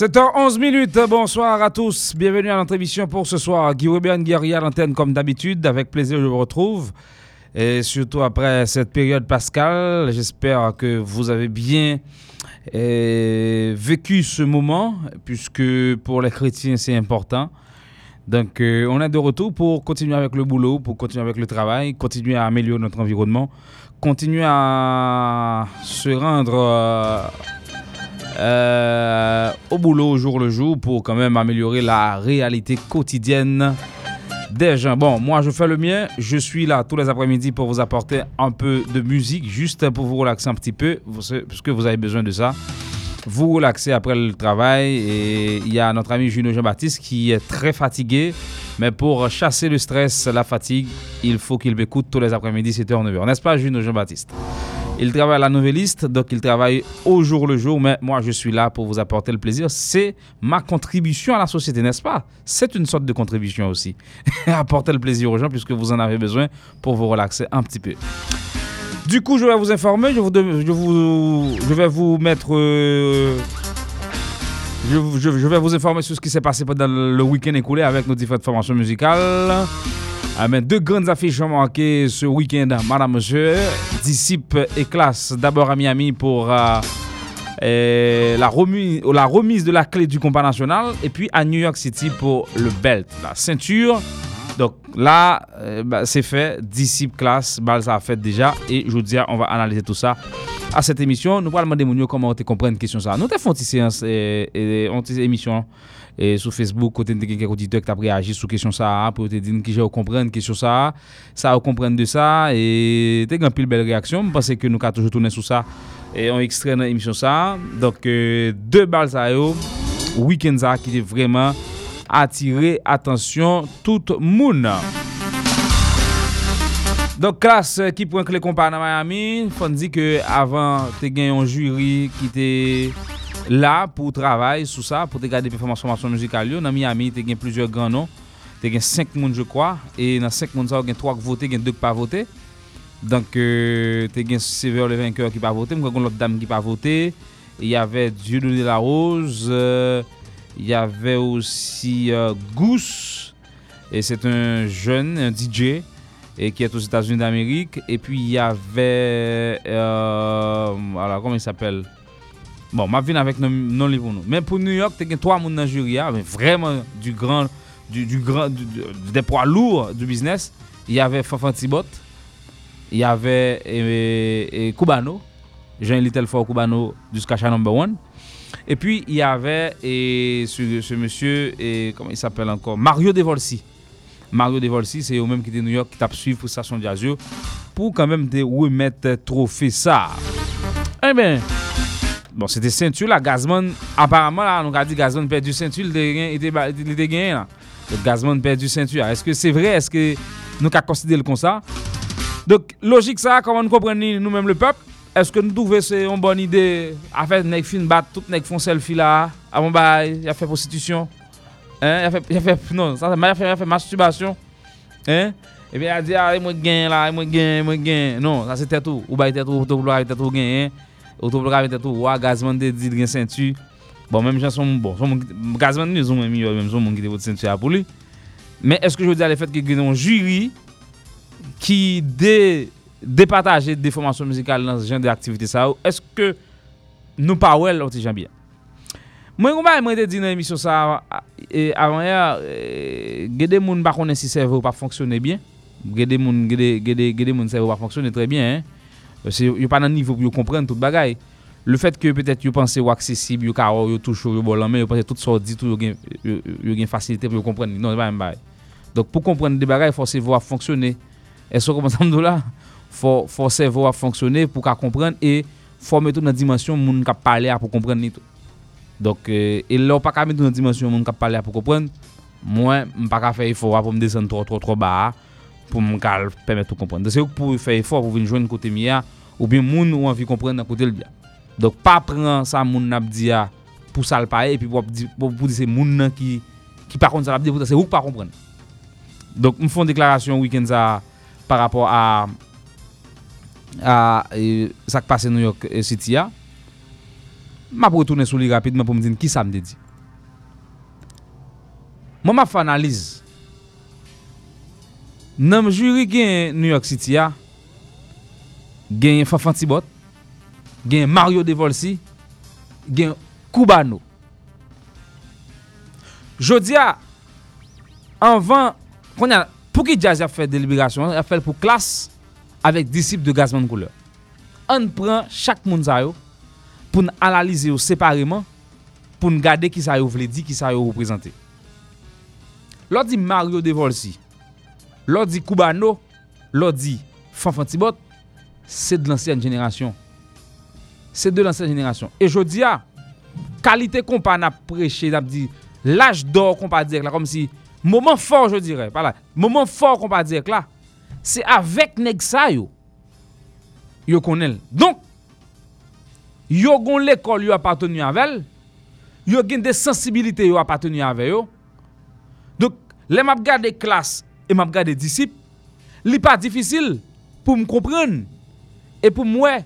7h11 minutes, bonsoir à tous, bienvenue à notre émission pour ce soir. Ruben, Guerrier à l'antenne comme d'habitude, avec plaisir je vous retrouve. Et surtout après cette période pascale, j'espère que vous avez bien eh, vécu ce moment, puisque pour les chrétiens c'est important. Donc euh, on est de retour pour continuer avec le boulot, pour continuer avec le travail, continuer à améliorer notre environnement, continuer à se rendre... euh, euh, au boulot au jour le jour pour quand même améliorer la réalité quotidienne des gens. Bon, moi je fais le mien, je suis là tous les après-midi pour vous apporter un peu de musique, juste pour vous relaxer un petit peu, parce que vous avez besoin de ça. Vous relaxer après le travail et il y a notre ami Juno Jean-Baptiste qui est très fatigué, mais pour chasser le stress, la fatigue, il faut qu'il m'écoute tous les après-midi 7h, 9h. N'est-ce pas Juno Jean-Baptiste? Il travaille à la Nouvelliste, donc il travaille au jour le jour, mais moi je suis là pour vous apporter le plaisir. C'est ma contribution à la société, n'est-ce pas? C'est une sorte de contribution aussi. Apporter le plaisir aux gens puisque vous en avez besoin pour vous relaxer un petit peu. Du coup, je vais vous informer, je, vous, je, vous, je vais vous mettre... euh, je- je vais vous informer sur ce qui s'est passé pendant le week-end écoulé avec nos différentes formations musicales. Ah, deux grandes affiches ont marqué ce week-end, madame, monsieur. Disciples et classe, d'abord à Miami pour euh, euh, la, remise, la de la clé du compas national, et puis à New York City pour le belt, la ceinture. Donc là, euh, bah, c'est fait. Disciple, classe, ça a fait déjà. Et je vous dis, on va analyser tout ça à cette émission. Nous allons demander comment tu comprends une question ça. Nous avons fait une séance et, et une émission et sur Facebook, côté de quelques auditeurs qui ont réagi sur question ça, pour te dire que j'ai comprendre question ça, ça comprendre de ça, et t'as une belle réaction, parce que nous avons toujours tourné sur ça, et on extrait dans l'émission ça. Donc, euh, deux balles ça, yo, week-end ça, qui est vraiment attiré attention tout le monde. Donc, classe euh, qui prend que les compas dans Miami, faut dire que avant, tu gagné un jury qui était là pour travailler sur ça, pour te garder performance formation musicale. yo. Dans Miami, tu gagné plusieurs grands noms. Tu gagné 5 personnes, je crois. Et dans 5 personnes, tu as 3 qui voté, 2 qui pas voté. Donc, euh, tu gagné Sévère le vainqueur qui pas voté. Moi, l'autre dame qui pas voté. Il y avait Dieu de la Rose. euh, il y avait aussi euh, Goose. Et c'est un jeune, un DJ qui est aux États-Unis d'Amérique. Et puis il y avait. Euh, voilà, comment il s'appelle? Bon, ma vie avec non non li pour nous. Mais pour New York, as trois personnes dans le jury, hein, mais vraiment du grand, du, du grand, du- du- poids lourds du business. Il y avait Fanfan Tibot, y avait et, et Cubano, Jean Little for Cubano du Skacha Number One. Et puis y et, ce, monsieur, comment il s'appelle encore? Mario Devolsi. Mario Devolsi, c'est eux même qui était New York qui t'a suivi pour Station Jazz yo, pour quand même te remettre trophée ça. Eh bien, bon, c'était ceinture là, Gazman, apparemment là, on a dit Gazman perdu ceinture, il était gagné- gagné là. Donc Gazman perdu ceinture. Est-ce que c'est vrai? Est-ce que nous avons considéré comme ça? Donc, logique ça, comment nous comprenons nous-mêmes le peuple? Est-ce que nous trouvons c'est une bonne idée à faire nèg fin battre tout nèg font selfie là, à mon il a fait prostitution? Hein? Il a fait, il a fait, non, ça, il a fait, il a fait masturbation. Hein? Et bien, il a dit, ah, moi gain là, moi gain, moi gain. Non, ça c'était tout. Ou bah, était tout, tout, il était Oto pou kavete tou wak, gazman de did gen sentu. Bon, menm jan son, bon, son moun, gazman ni zon menm yo, menm son moun ki te vote sentu apou li. Men, eske jwou di ale fet ki gen yon juri ki de depataje de formasyon mizikal nan jan de aktivite sa ou, eske nou pa wel ou ti jan biyan. Mwen kouman mwen te di nan emisyon sa e, avan ya, e, gede moun bakon ensi serve ou pa fonksyone bien, gede moun, gede, gede, gede moun serve ou pa fonksyone tre bien, hein? Euh, yo pa nan nivou pou yo kompren tout bagay. Le fet ke petet yo panse yo aksesib, yo karor, yo touchou, yo bolanme, yo panse tout sordi, tout yo gen, gen fasilite pou yo kompren. Non, yon pa yon bagay. Dok pou kompren de bagay, fò se vo a fonksyonè. E so koman samdou la, fò se vo a fonksyonè pou ka kompren e fò metou nan dimensyon moun kap pale a pou kompren ni tout. Dok, e euh, lò pa ka metou nan dimensyon moun kap pale a pou kompren, mwen mpa ka fè yon fò a pou mdesen tro tro tro ba a, pou m kal pèmèt ou kompren. Dese ou pou fè efor ou vin jwen kote mi ya, ou bin moun ou an vi kompren nan kote l diya. Dok pa pren sa moun ap diya pou sal paye, pi pou, di, pou di se moun nan ki, ki pa kont sal ap diya, pou ta se ou pa kompren. Dok m fon deklarasyon wikend sa par rapport a, a e, sak pase New York e, City ya, m ap retounen sou li rapidman pou m din ki sa m de di. M m ap fanalize Nanm juri gen New York City ya, gen Fafan Tibot, gen Mario Devolsi, gen Koubano. Jodi ya, anvan, konya, pou ki jazz ya fè deliberasyon, ya fè pou klas avèk disip de gazman kouleur. An pran chak moun zayou pou n analize yo separeman pou n gade ki yo vle di, ki sa yo reprezentè. Lò di Mario Devolsi, Lò di Koubano, lò di Fanfantibot, se de lansyen jenerasyon. Se de lansyen jenerasyon. E jodi a, kalite kompa na preche, na di, laj do kompa direk la, kom si, moman for je dire, pala, moman for kompa direk la, se avek neg sa yo, yo konel. Donk, yo gon l'ekol yo apatenu avel, yo gen de sensibilite yo apatenu ave yo. Donk, lem ap gade klas, e map gade disip, li pa difisil, pou m kompren, e pou m wè,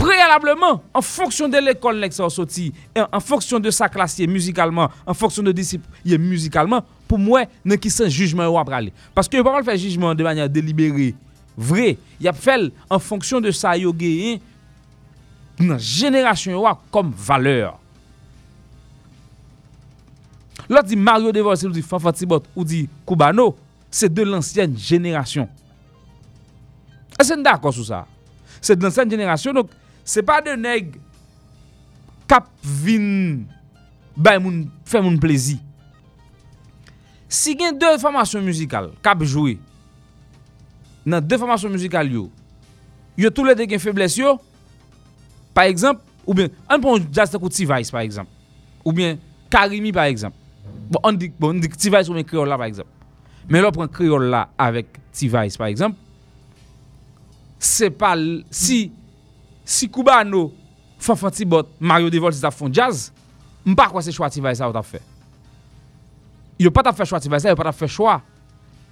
prealableman, an fonksyon de l'ekol nek sa osoti, an fonksyon de sa klasye muzikalman, an fonksyon de disip ye muzikalman, pou mwen ne ki san jujman yo ap rale. Paske yo pa mal fè jujman de manya delibere, vre, yap fèl an fonksyon de sa yo jenerasyon yo ap kom valeur. Lò di Mario Devolsi, ou di Fanfatibot, ou di Koubano, se de lansyen jenerasyon. E se n da akos ou sa? Se de lansyen jenerasyon, nou, Se pa de neg kap vin bay fè moun plezi. Si gen de formasyon muzikal kap joui nan de formasyon muzikal yo, yo tou le de gen febles yo, par ekzamp, ou bien, an pon jazz te kou T-Vice par ekzamp, ou bien, Karimi par ekzamp, bon, an dik bon, T-Vice ou men Kriol la par ekzamp, men lò pren Kriol la avèk T-Vice par ekzamp, se pa, si, Si Koubano, Fanfantibot, Mario Devolsi ta fon jazz, mpa kwa se chwa T-Vice a ou ta fe. Yo pa ta fe chwa T-Vice yo pa ta fe chwa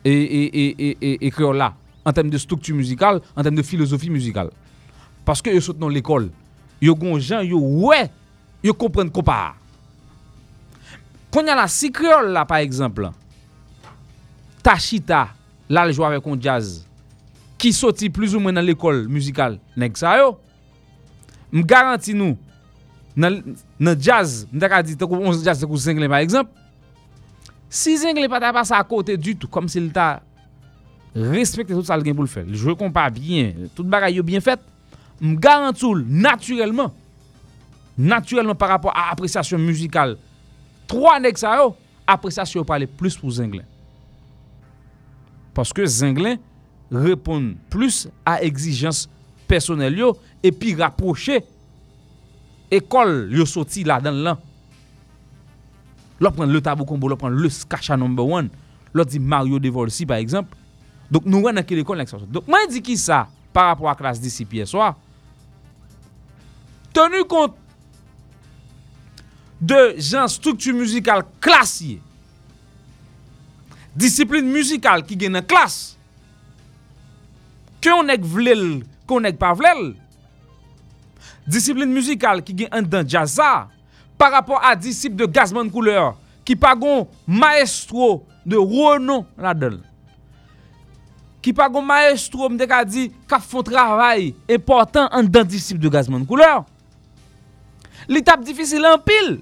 e kreol la. An tem de struktu muzikal, an tem de filosofi muzikal. Paske yo sot non l'ekol. Yo gon jan, yo we, yo ko pa. Konya la, si kreol la, pa ekzemplan, ta chita, la le jwa ve kon jazz, ki soti plus ou men nan l'ekol muzikal, nek sa yo, M garanti nou, nan jazz, m dek a di, te kou 11 jazz, par eksemp, si zingle pa ta pa sa akote du tout, kom si l ta respekte tout sa l gen pou l fè, l jwe kon pa bien, tout bagay yo bien fèt, m garanti ou, naturelman, naturelman par rapport a apresyasyon musikal, 3 nek sa yo, apresyasyon pa ale plus pou zingle. Paske zingle, repon plus a exijans personel yo, epi raproche ekol yo soti la dan lan. Lo pren le tabou kombo, lo pren le skacha number one, lo di Mario Devolsi par exemple. Dok nou wè nan ke l'ekol lèk sa soti. Dok mwen di ki sa par rapport a klas disi piye swa, tenu kont de jan struktu musikal klasye, disipline musikal ki gen nan klas, ke yon ek vlel, ke yon ek pa vlel, muzikal dan jazza. Par rapport a disip de gazman kouleur Ki pagon maestro de rouenon la del Ki maestro mdek a di Kaf fon travay important an dan disip de gazman kouleur Li tap difisil an pil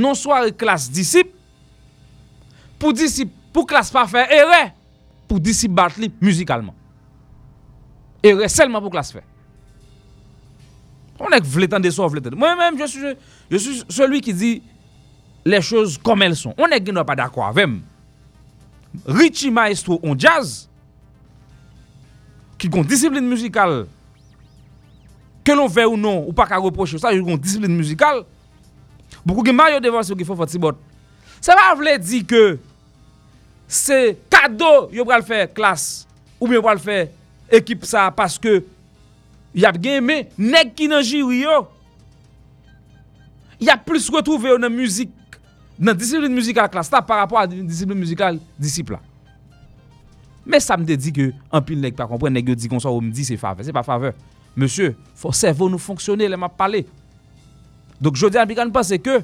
Non soare klas disip Pou disip, pou klas pa fe ere Pou disip bat li muzikalman Ere selman pou klas On ek vletan de so vletan. Mwen mèm, je suis celui ki di les choses kom el son. On ek genwa pa d'akwa avèm. Richie Maestro on jazz, ki kon disipline muzikal, ke lon fè ou non, ou pa ka reproche sa, ki kon disipline muzikal, boukou gen Mario Devansi ou ki fò fò tibot. Se va vle di ke se kado yo pral fè klas, ou yo pral fè ekip sa, paske Yap gen me, nek ki nan jiri yo. Yap plus retouve yo nan müzik, nan disipline müzikal klas ta par rapport a disipline müzikal disipla. Me sa mde di ke, an pil nek pa kompren, nek yo di kon sa ou mdi se fave, se pa fave. Monsye, fò servo nou fonksyonè, lè map pale. Dok jodi an pi kan pa se ke,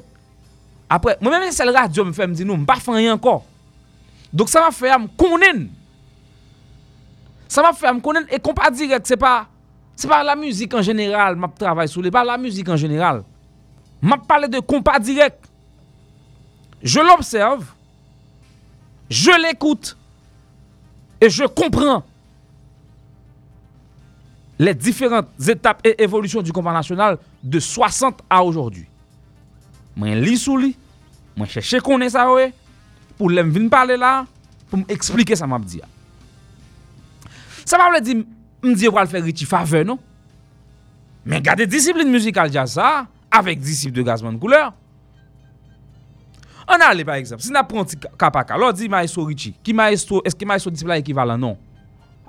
Apre, mwen mwen sel radyo mwen fè mdi nou, mwen pa fè yon anko. Dok sa mwen fè yon mkounen. Sa mwen fè yon mkounen, e kompa direk, se pa, se pa la müzik an jeneral, mwen pa travay sou li, pa la müzik an jeneral. Mwen pa pale de kompa direk. Je l'observe, je l'ekoute, e je kompran les différentes étapes et évolutions du combat national de 60 à aujourd'hui. Mwen li sou li, mwen chèche konen sa we, pou lèm vin pale la, pou m eksplike sa m ap di ya. Sa m ap le di, m di wal fè Richie Favre non men gade disipline musikal jazz sa, avèk disipline de gazman kouleur. An ale par exemple, si na pronti kapaka, lò di maestro Richie, ki maestro, eske maestro disipline la ekivalan non,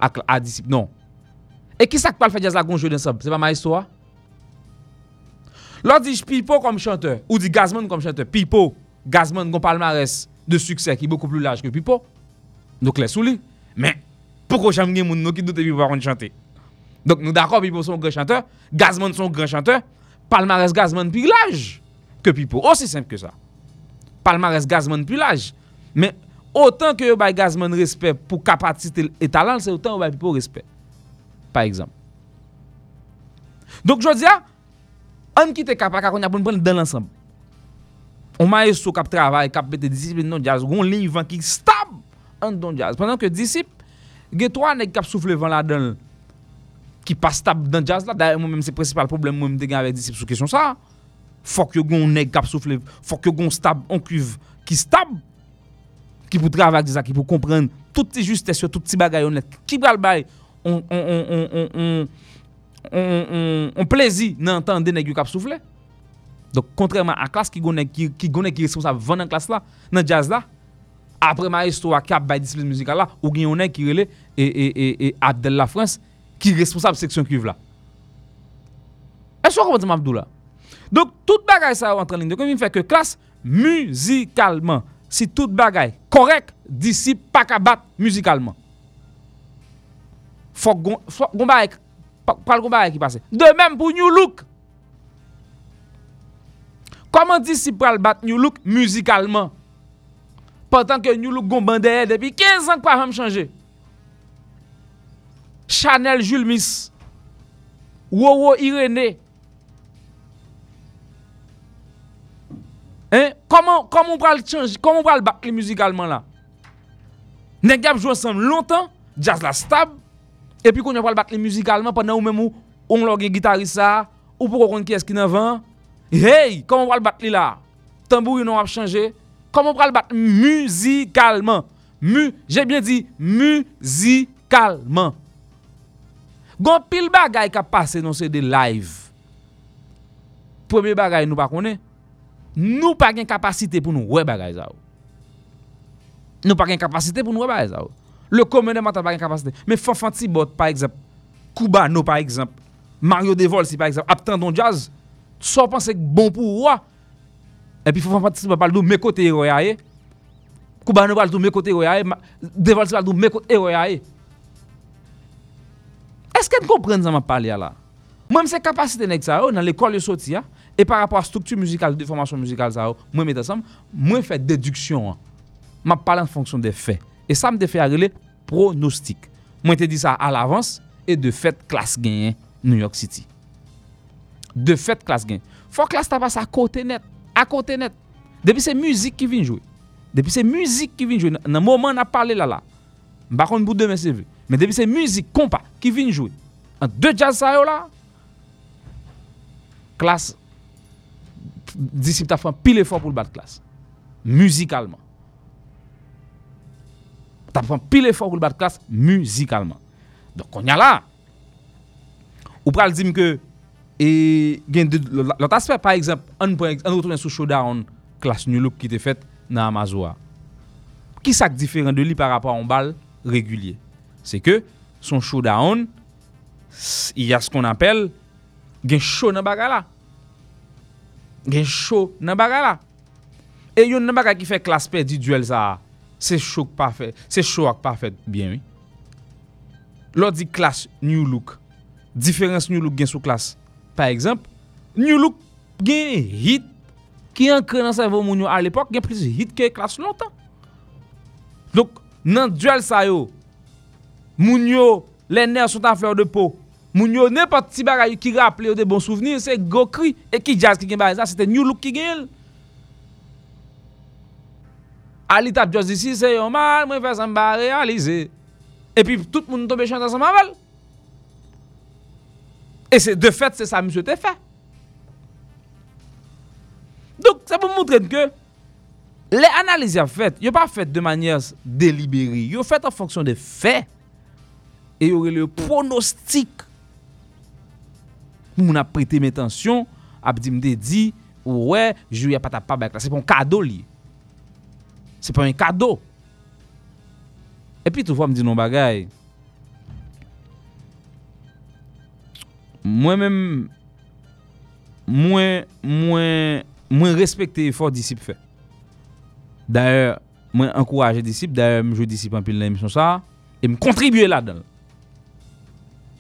ak a disipline non. E ki sak pral fè jazz la gonjou den sab, se pa maestro a? Lò di j pipo kom chanteur, ou di gazman kom chanteur, pipo, gazman kon palmares de suksè ki beaucoup plou laj ke pipo, nou kles sou li. Men, poko chanm gen moun nou ki doute pipo akon chante. Donk nou d'akor pipo son gre chanteur, gazman son gre chanteur, palmares gazman pi laj ke pipo. Osi semp ke sa. Palmares gazman pi laj. Men, otan ke yo bay gazman respet pou kapatite etalan, se otan yo bay pipo respet. Par exemple. Donk jò diya, An ki te kapaka kon yapon pren den lansam. On ma eso kap travay, kap bete disip, non jaz, goun lin van ki stab an don jaz. Pendan ke disip, ge to an ek kap soufle van la den, ki pa stab dan jaz la, da yon mwen se presipal problem mwen de gen avek disip sou kesyon sa, fok yo goun ek kap soufle, fok yo goun stab an kuv ki stab, ki pou travay ak disa, ki pou kompren tout ti bagay net, ki bral bay, on, on, on, on, on, on, On plezi nan tan de neg yu kap soufle Dok kontreman a klas ki gounen ki responsab Van nan klas la, nan jazz la Apre ma esto a kap bay disipline muzikal la Ou gen yonen ki rele E Abdel la Frans Ki responsab seksyon kuv la E so akon pati mabdou la Dok tout bagay sa yo antren linde Kon mi fè ke klas muzikalman Si tout bagay korek Disip pakabat muzikalman Fok goun ba ek pral kou bagay ki pase. De menm pou New Look. Koman di si pral bat New Look muzikalman? Pantan ke New Look goun bandeye depi 15 an kwa fèm chanje. Chanel Jules Miss. Wowo Irene. Koman pral chanje? Koman pral bat li muzikalman la? Nek ap jou ansem lontan. Jazz la stab. E pi kon yon pral bat li muzikalman Pan nan ou men mou On log yon gitarisa Ou pou kon ki eski nan van Hey, kon pral bat li la Tambou yon wap chanje Kon pral bat muzikalman Mu, jè bien di Muzikalman Gon pil bagay ka pase Non se de live. Premier bagay nou pa konen Nou pa gen kapasite pou nou we bagay za ou Nou pa gen kapasite pou nou we bagay za ou Le komene matan pa gen kapasite. Me Fanfanti bot, par ekzap, Koubano, par ekzap, Mario Devol, si par ekzap, Aptan Jazz, so panse bon pou wwa. E pi Fanfanti bot pal do mekote eroyaye, Koubano pal do mekote eroyaye, Devol pal do mekote eroyaye. Eske n kompren zan ma pali ala? Mwen se kapasite nek sa yo, nan l'ekol yo soti ya, e par rapport a struktu muzikal, de formasyon muzikal sa yo, mwen metasam, mwen fe deduksyon. Ma pali an fonksyon de fey. E sa m de fe a rele pronostik. Mwen te di sa al avans e de fet klas genyen New York City. De fet klas genyen. Fwa klas ta pas a kote net. A kote net. Depi se müzik ki vin jwe. Depi se müzik ki vin jwe. Nan mouman na pale lala. Bakon bout de men se ve. Men depi se müzik kompa ki vin jwe. An de jazz sa yo la. Klas disip ta fwa pile fwa pou l bat klas. Müzikalman. Pou fèm pile fòk ou l bat klas muzikalman. Donk kon ya la. Ou pral di m ke gen de lot asper par eksemp an nou tounen sou showdown klas New Look ki te fèt nan Amazoua. Ki sak diferent de li par rapport an bal regulye? Se ke son showdown y a skon apel gen show nan bagala. Gen show nan bagala. E yon nan bagala ki fè klas pe di duel sa a. se chok pa fèt, se chok pa fèt bien wè. Oui? Lò di klas New Look, diferans New Look gen sou klas. Par exemple, New Look gen hit ki an kre nan servo moun yo al epok gen plis hit ke klas lontan. Dok nan djel sa yo, moun yo le ner sou ta fleur de po, moun yo ne pati bagay ki raple yo de bon souvenir, se go kri, e ki jazz ki gen bagay sa, se te New Look ki gen el. Alitap jos disi se yon mal, mwen fè san ba realize. E pi tout moun tobe chante san ma val. E se de fèt se sa msè te fè. Donk sa pou moutren ke, le analize a fèt, yo pa fèt de manyers deliberi, yo fèt an fonksyon de fè, e yo rele pronostik. Moun ap prete metansyon, ap di mde di, ouwe, jou ya patapabak la, se pon kado liye. Se pa yon kado. E pi tou fwa m di nou bagay. Mwen men, mwen, mwen, mwen respekte fwa disip fe. Daye, mwen ankouraje disip, daye m jou disip an pil nan emisyon sa, e m kontribuye la dan.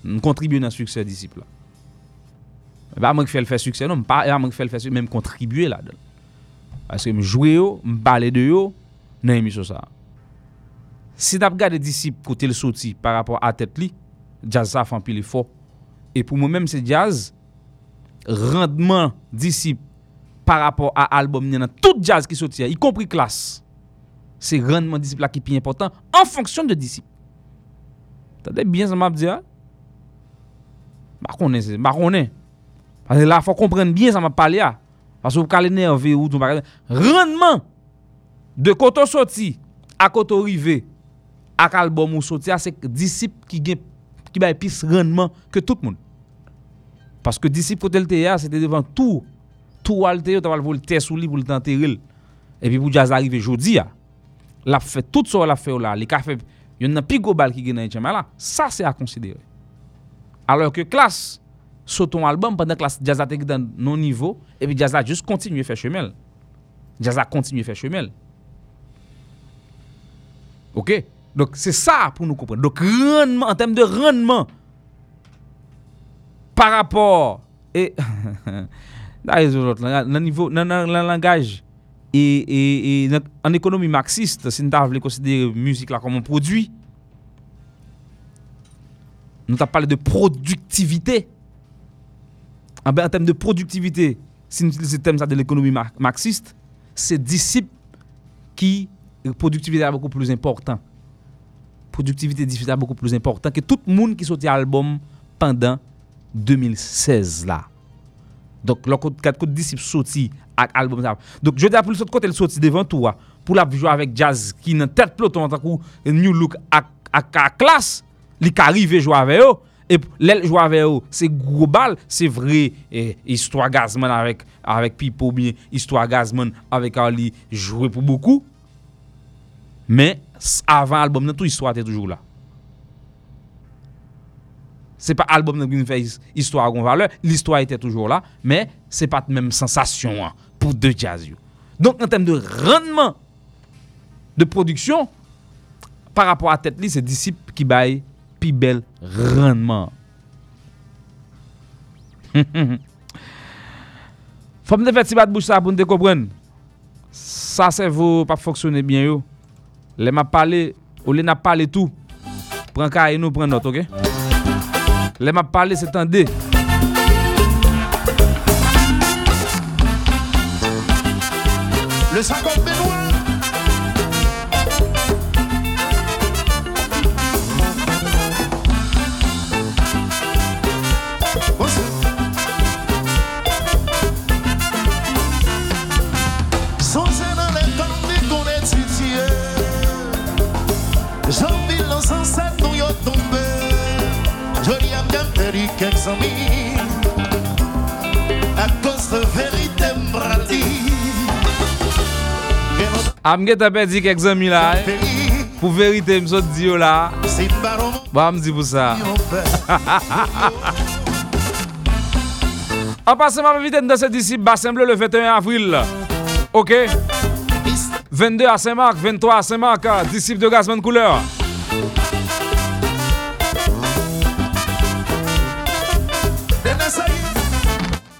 M kontribuye nan suksè disip la. E ba mwen ki fè l fè suksè, non, m pa, mwen ki fè l fè suksè, men m kontribuye la dan. Aske m jwe yo, m pale de yo, nan emisyon sa. Si tap gade disip kote l soti par rapport a tet li, jazz sa fan pili fo. E pou mwen menm se jazz, rendman disip par rapport a album nye nan tout jazz ki soti ya, yi kompri klas. Se rendman disip la ki pi important an fonksyon de disip. Tade bien sa map diya? Bakone se, bakone. Pase la fwa komprenne bien sa map pale ya. Pase ou kale nerve ou tou bakane. Rendman De koto soti, a koto rive, ak albom ou soti, a se disip ki gen, ki bay pis renman ke tout moun. Paske disip kote lte ya, se te devan tou, tou walte yo, ta wale vol te sou li pou lte anteril. E pi pou jaz arrive jodi ya, la tout so la fe ou la, li ka fe, yon nan pi go bal ki gen nan itchema la, sa se a konsidere. Alors ke klas, soton albom, pandan klas jaz a te gidan non nivou, e pi jaz a just kontinuye fe chemel. Jaz a. Ok, donc c'est ça pour nous comprendre. Donc rendement, en termes de rendement, par rapport, et, dans le langage, et, et, en économie marxiste, si nous avons considérer musique là comme un produit, nous avons parlé de productivité. En, en termes de productivité, si nous utilisons le thème de l'économie marxiste, c'est disciple qui Produktivite a beaucoup plus important. Produktivite a beaucoup plus important Ke tout moun ki soti album Pendan 2016 la Donk lò kat kout disip soti Ak album Donk jodi apou l sot kote l soti devan tou Pou la vijou avèk jazz ki nan tèt ploton Takou new look ak klas Li ka rive jou avè yo E lèl jou avè yo Se global, se vre Histoire gazman avèk pipo Histoire gazman avèk a li Jouè pou beaucoup Men, avan albom nan tou histwa te toujou la. Se pa albom nan gwen fè histwa agon valeur, l'histwa te toujou la, men, se pa te menm sensasyon an pou de jazz yo. Donk nan tem de rendman de produksyon, par rapport a tet li, se disip ki bay pi bel rendman. Fom de fè ti bat bouch sa pou nte kopren, sa se vou pa foksyone bien yo. Le m'a parlé, ou le n'a parlé tout. Prends cas et nous prends note, ok? Le m'a parlé, c'est un dé. Le 50 kek zami. A kos de verite mbrati Amge tapè di kek zami la Pou verite msot diyo la Ba mdi pou sa An passe ma vite n danse disi Basemble le 21 avril. Ok? 22 à Saint-Marc, 23 à Saint-Marc, disciple de Gazman Couleur.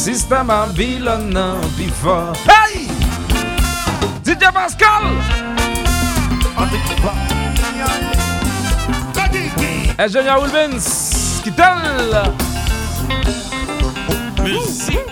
system Babylon before. Hey! DJ Pascal! Ingénieur Wilbens, qui telle? Musique.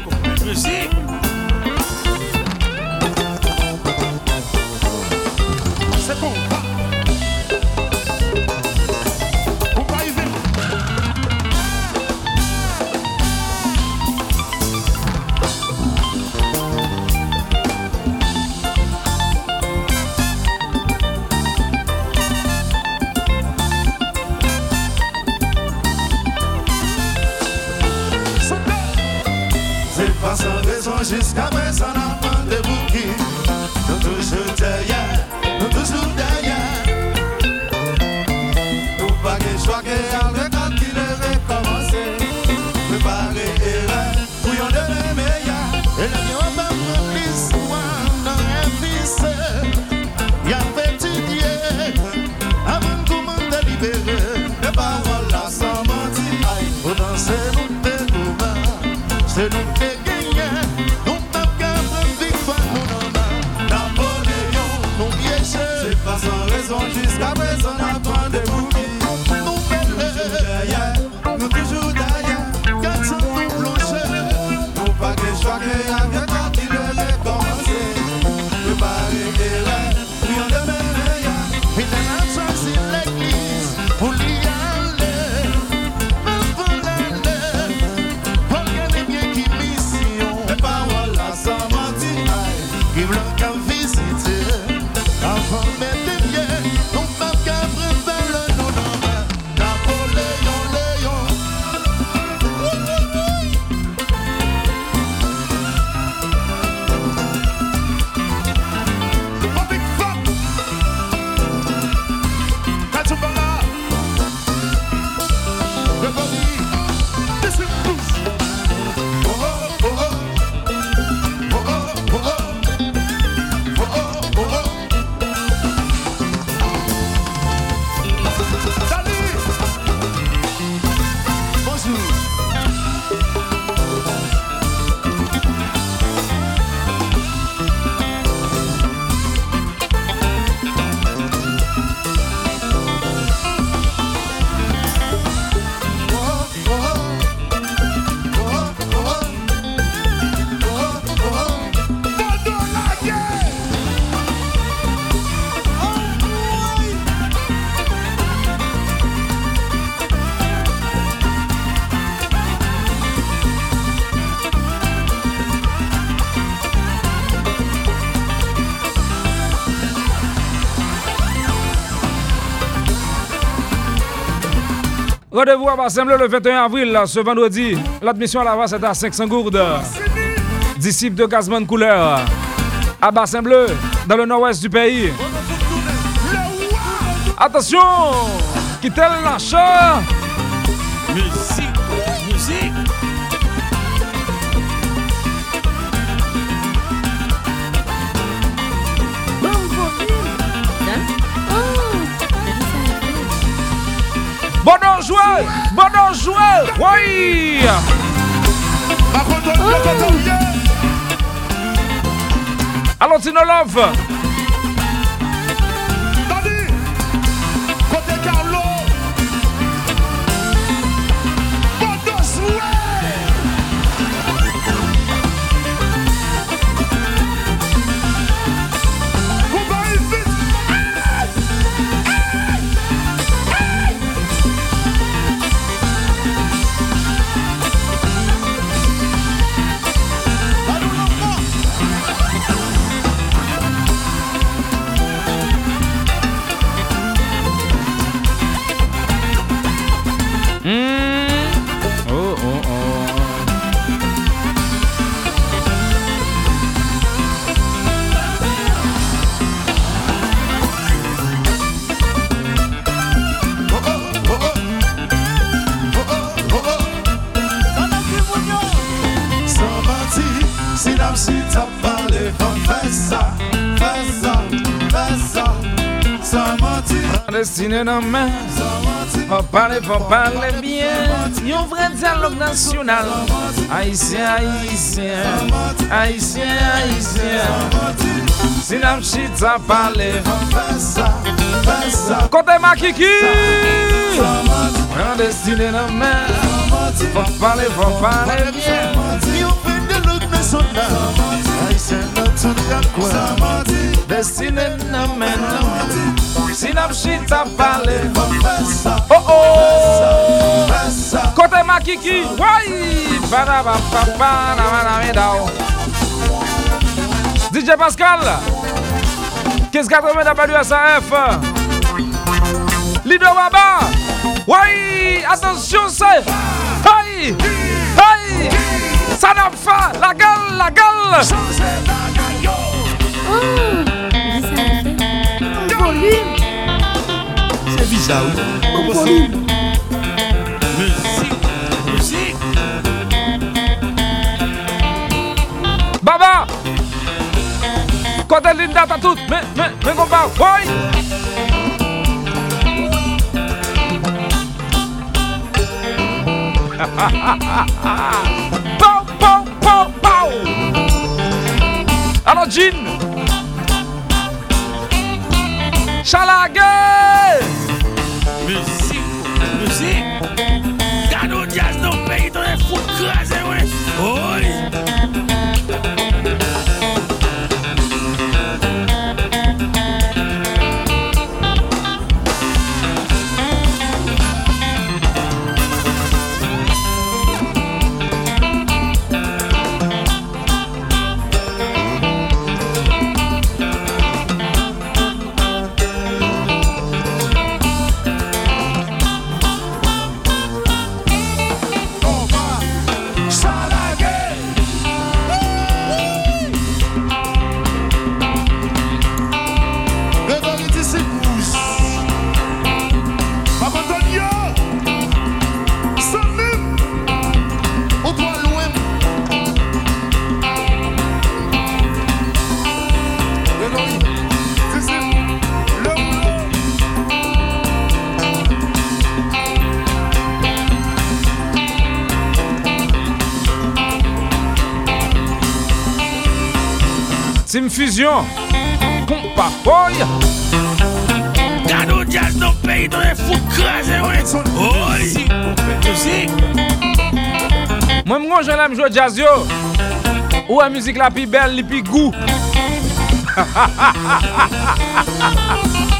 Rendez-vous à Bassem le 21 avril, ce vendredi. L'admission à la race est à 500 gourdes. Disciple de Gazman Couleur. À Bassin Bleu, dans le nord-ouest du pays. Attention! Quittez le marchand! Oui. Oh. Allons-y, nos love. Sine nan men. Fò pale, fò pale bien. Yon vre diyalog nasyonal Haitien, Haitien Haitien, Haitien Sine am chita pale Kote makiki. Yon destine nan men. Fò pale, fò pale bien. Yon vre diyalog nasyonal Haitien nan tout kakwa Destine nan men. Si nam chita sa, Oh oh. fè sa Kote makiki. Wai Badabapapanamanamedao DJ Pascal. 1580 WSAF Lido Baba. Wai Attention c'est Hey! Hey! Ça n'a pas La gueule. La gueule volume. Iza ou? Komponim Muzik Muzik Baba! Kote linda ta tout Men, men, men kompa Woy! Pou, pou, pou, pou Ano Jin! Chalage fusion Kompa boy Gado jazz nan peyi Don e fou krasen Mwen mwen jen la mjou jazz yo. Ou a müzik la pi bel Li pi gou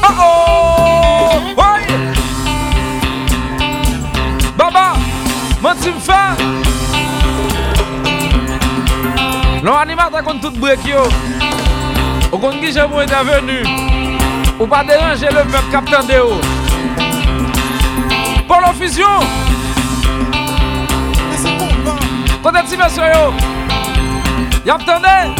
Oh oh. Boy Baba Mwen ti mfe Non animata kon tout brek yo. Ou contre qui j'ai intervenu. Ou pas déranger le peuple captain de! Mais c'est bon, hein. Kote ti mesyo yo Yap Woy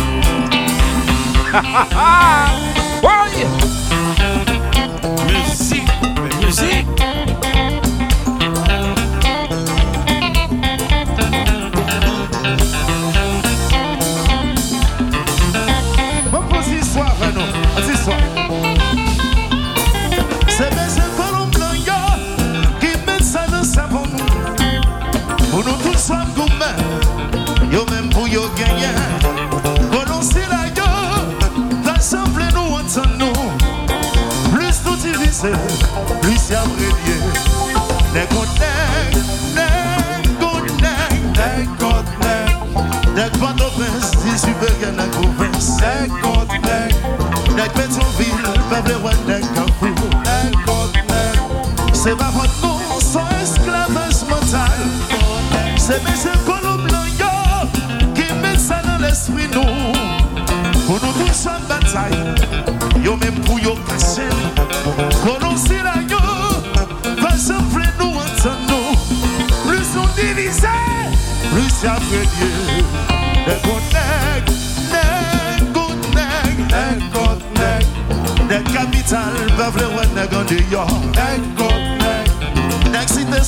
koumbe Yo men pou yo genyen Konon si la yo La chanple nou an san nou Plus nou divise Plus ya prevye Ne konek Ne konek Ne konek Nek patopes Di sube gen ne kouvens Ne konek Nek peton vil Peble wan Eme je kolou blan yo Ki me sa nan l'esprit nou Pou nou tou chan batay Yo men pou yo kache Konon sila yo Vajan fle nou ansan nou Plus nou divize Plus ya vre die Nè kon nèk Nèk kon nèk Nèk kon nèk Nèk kapital Vavle wè nèk an di yo Nèk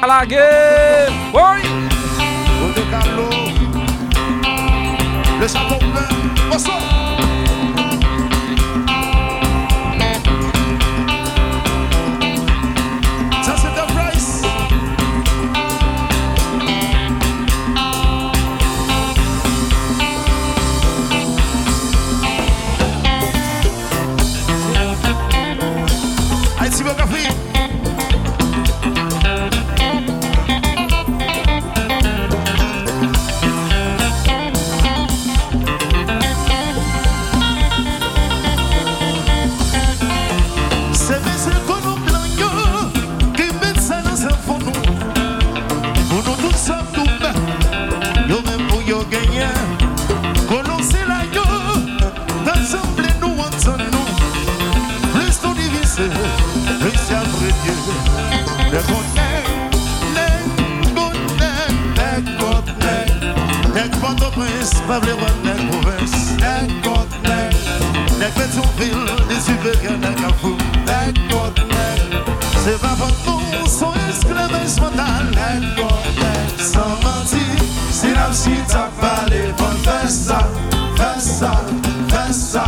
Alage! Oy! Odo Carlo! Le chaton bleu! Au tap pale Fon fè sa, fè sa, fè sa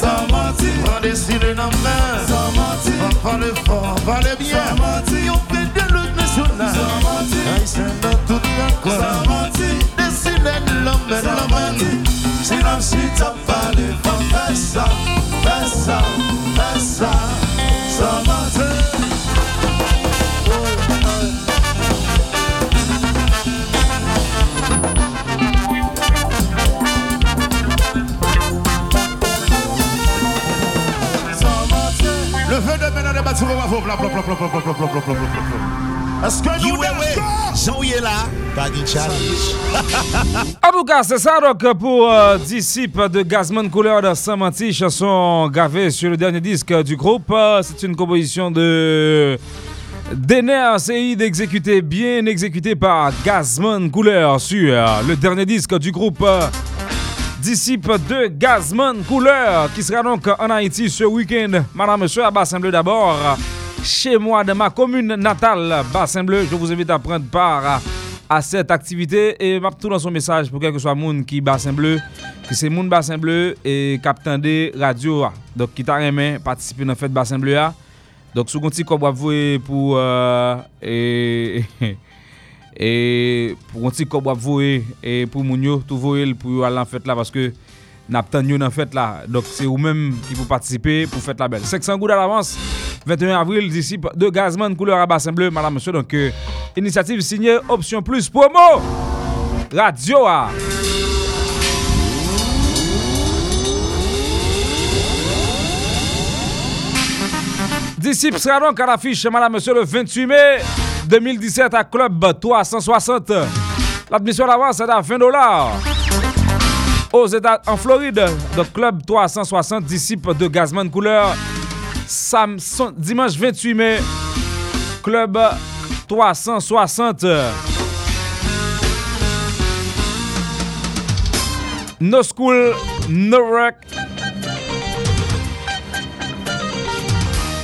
San manti Fon desine nan men San manti Fon pale fon, pale bien. San manti Yon pe de lout nasyonal San manti Aisyen nan tout lankon San manti Desine nan men, nan men Si nan si tap pale Fon fè sa, fè sa, fè sa San manti Est-ce que nous? Jean là? Pas de challenge. En tout cas, c'est ça donc pour euh, Disciple de Gazman Couleur de Saint-Manti, chanson gravée sur le dernier disque du groupe. C'est une composition de Denner Seid exécutée, bien exécutée par Gazman Couleur sur le dernier disque du groupe. Disciple de Gazman Couleur qui sera donc en Haïti ce week-end. Madame, monsieur, à Bassin Bleu d'abord. Chez moi, de ma commune natale, Bassin Bleu, je vous invite à prendre part à, cette activité et m'a tout dans son message pour quel que soit moun qui Bassin Bleu, que c'est moun Bassin Bleu et captain de radio. Donc, qui t'a aimé participer dans la fête Bassin Bleu. Donc, sous compte quoi vous pour euh, et, E pou konti kob wap voye E pou moun yo tou voye pou yo al an fèt la Paske nap tan yo nan fèt la Dok se ou mèm ki pou patisipe pou la bel 500 goud à l'avance. 21 avril disi De gazman kouleur a basen bleu Madame monsieur donc euh, signée Option plus promo Radio a Disip sera donc à l'affiche, madame, monsieur, le 28 mai. 2017 à Club 360. L'admission d'avance est à 20 dollars. Aux États en Floride, le Club 360 disciple de Gazman Couleur. Samson, dimanche 28 mai, Club 360. No School, No Rock.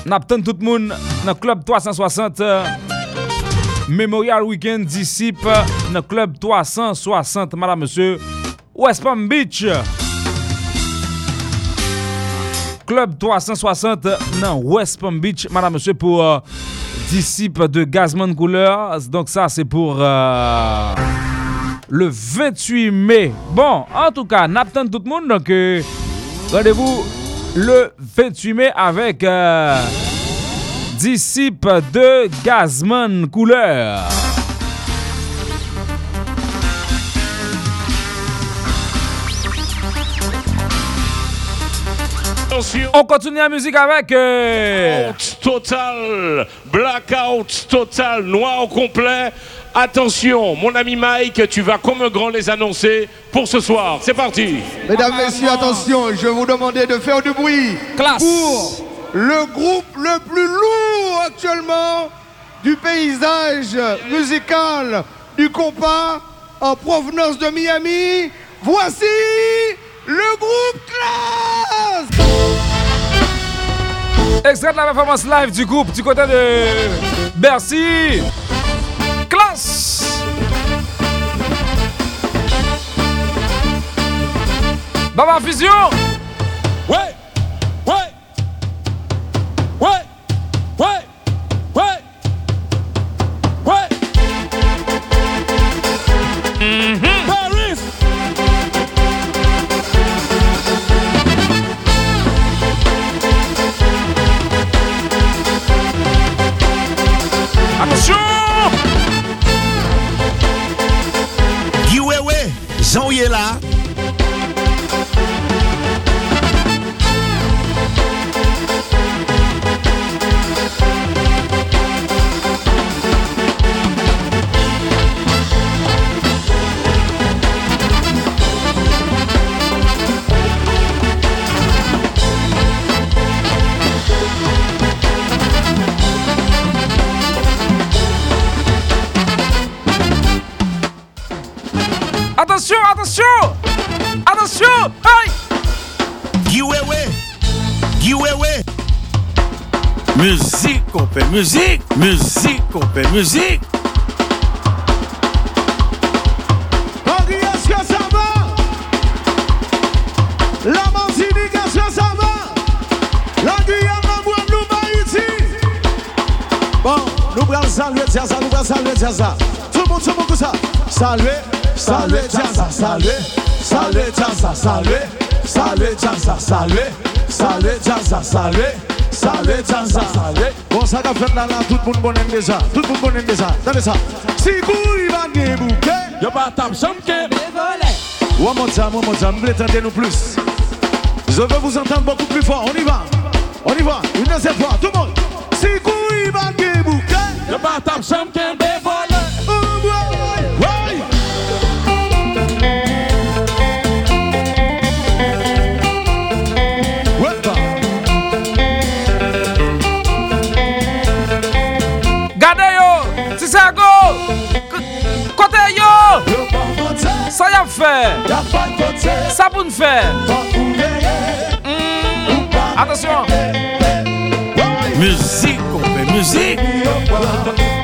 Napten tout moun nan Club 360. Memorial Weekend Disip nan club 360 madame monsieur, West Palm Beach Club 360 nan West Palm Beach madame monsieur, pour uh, de Gazman Couleur Donc ça, c'est pour euh, Le 28 mai Bon, en tout cas, Napten tout le monde donc. euh, radevou le 28 mai avec. Euh, Disciple de Gazman Couleur. Attention. On continue la musique avec. euh, Out total, blackout total, noir complet. Attention, mon ami Mike, tu vas comme un grand les annoncer pour ce soir. C'est parti. Mesdames, Messieurs, attention, je vais vous demander de faire du bruit Classe. pour le groupe le plus lourd actuellement du paysage musical du compas en provenance de Miami. Voici le groupe Classe Extrait de la performance live du groupe du côté de Bercy. Classe! Baba Fusion! Fait musique. Musique, on fait musique. Est-ce que ça va? La ça va? La nous Diaza, nous. Tout le monde, tout le monde, comme ça. Saluer, saluer Diaza, saluer, saluer saluer, saluer Diaza, saluer, saluer Diaza, saluer, saluer saluer. Bon, ça qu'a fait là, là, tout le monde connaît déjà, tout le monde connaît déjà. Attendez ça. Si il va gagner bouquet. Yo pas tap champion. One more time, one more time, vous nous plus. Je veux vous entendre beaucoup plus fort. On y va. On y va. Une deuxième fois. Tout le monde. Si couille va bouquet. Yo pas tap champion. Sa pou nou fè. Hmm. Atensyon Muzik, konpe, muzik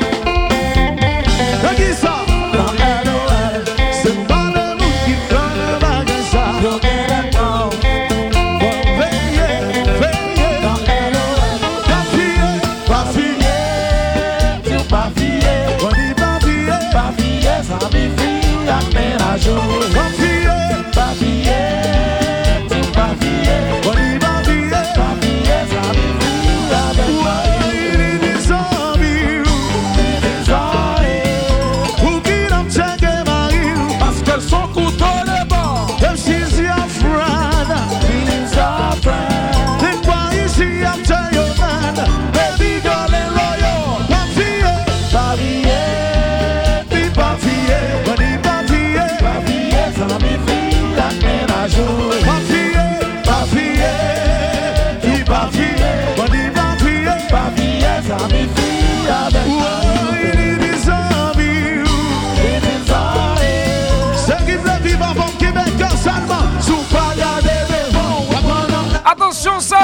Attention, c'est...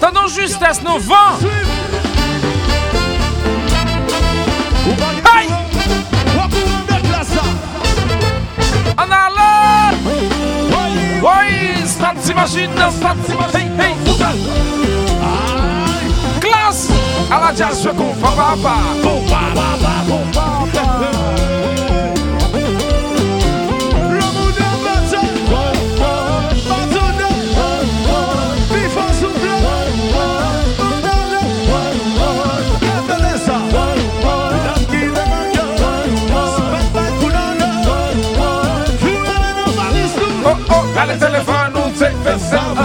Tendons justesse, nos vents! Aïe! En alerte! Oui, stade machine, stade Hey, hey! Classe! À la jazz, je comprends oh, allez, téléphone, on sait faire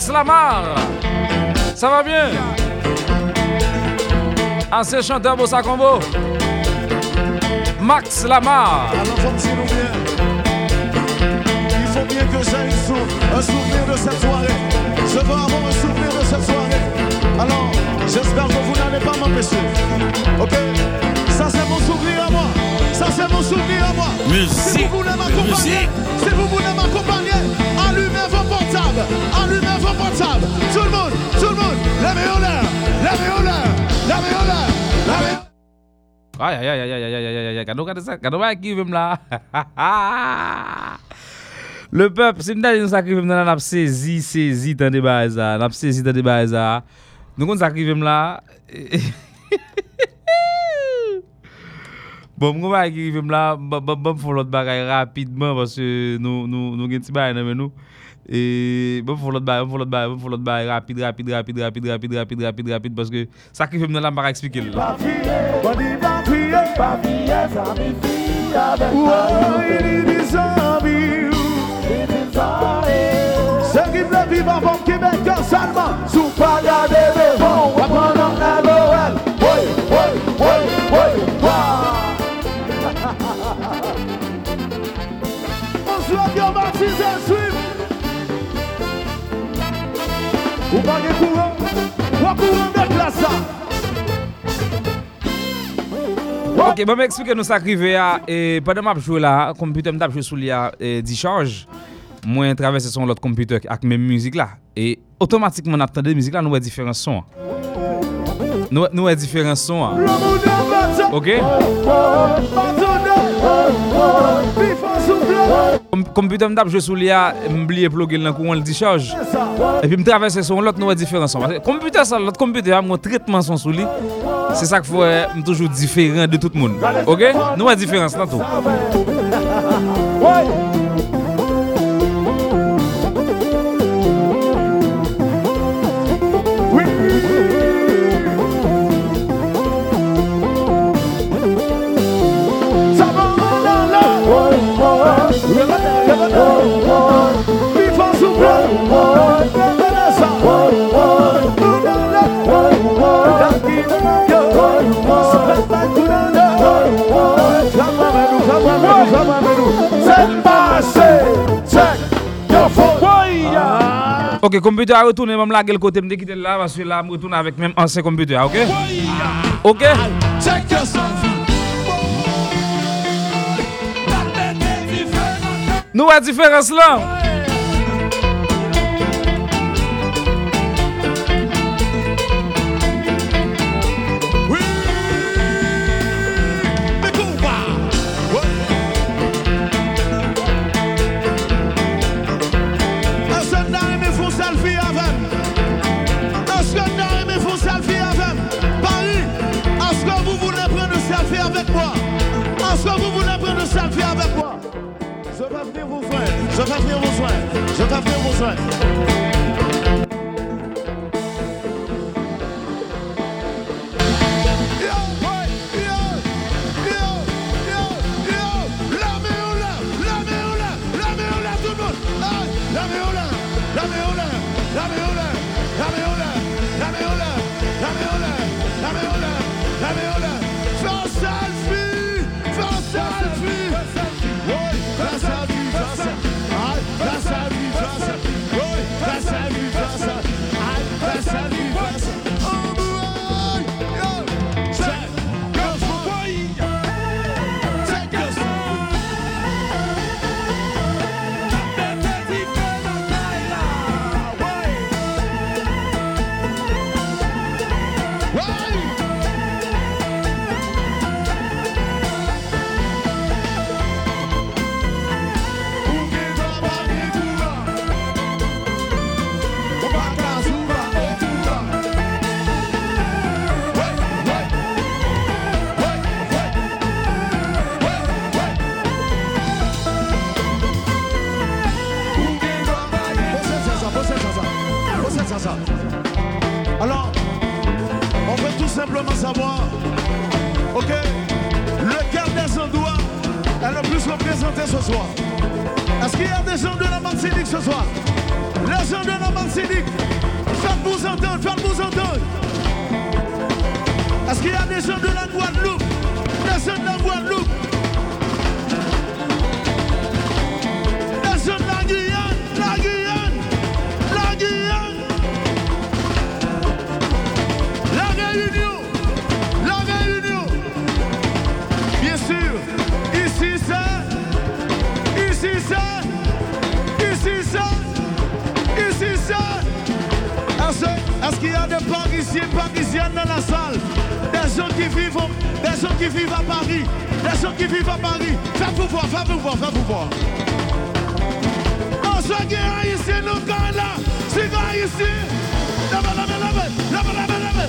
Max Lamar. Ça va bien? Ancien chanteur Bossa Combo. Max Lamar. Alors, comme si nous bien. Il faut bien que j'ai une sou- un souvenir de cette soirée. Je veux avoir un souvenir de cette soirée. Alors, j'espère que vous n'allez pas m'empêcher. Ok? Ça, c'est mon souvenir à moi. Ça, c'est mon souvenir à moi. Si Musique. vous voulez m'accompagner, Musique. si vous voulez m'accompagner, portable. Allumez vos portables. Tout le monde, tout le monde. Levez en l'air. Levez en l'air. Levez en l'air. Levez Aïe, aïe, aïe, aïe, aïe, aïe, aïe, aïe, Quand on ça, quand on qui vim là. Le peuple, c'est une dernière chose qui vim là, on a saisi, saisi, tant de bails là. On a saisi, tant de bails là. Nous, on a qui vim là. Bon, mwen wak ki rivem la, bom fon lot bagay rapidman, parce nou gen ti bay nan men nou. E bon pou lot baye, bon pou lot baye, bon pou lot baye Rapide, rapide, rapide, rapide, rapide, rapide, rapide, rapide Paske sa ki fèm nan la mbara eksplike lè Ou bagye kouran, wakouran de klasa Ok, bon mè eksplike nou sakrive ya E padè m apjou la, kompüter m tapjou sou li ya Di chanj Mwen travesse son lot kompüter ak mè müzik la E otomatikman ap tande müzik la nou wè diferent son Nou wè diferent son Ok Ok Kompyute m tap jwe sou li a mbliye plogel nan kou an l dichaj Epi m travese son lot nou e diferansan Kompyute sa lot kompyute a m kon tretman son sou li. Se sa k fwe m toujou diferan de tout moun. Ok? Nou e diferans nan tou. Ok, computer a retourné, même là, quel côté me quitter là, parce que là, je retourne avec même ancien computer, ok? Ok? Nous la différence là. Je vais faire mon soin. Je vais mon soin. Simplement savoir, ok, lequel des endroits est le plus représenté ce soir. Est-ce qu'il y a des gens de la Martinique ce soir? Les gens de la Martinique, faites-vous entendre, faites-vous entendre. Est-ce qu'il y a des gens de la Guadeloupe? Des gens de la Guadeloupe qui vivent à Paris Des gens qui vivent à Paris Faites-vous voir, faites-vous voir, faites-vous voir On soit guéri ici, nous quand là C'est grand ici lève, lève, lève, lève, lève, lève, lève.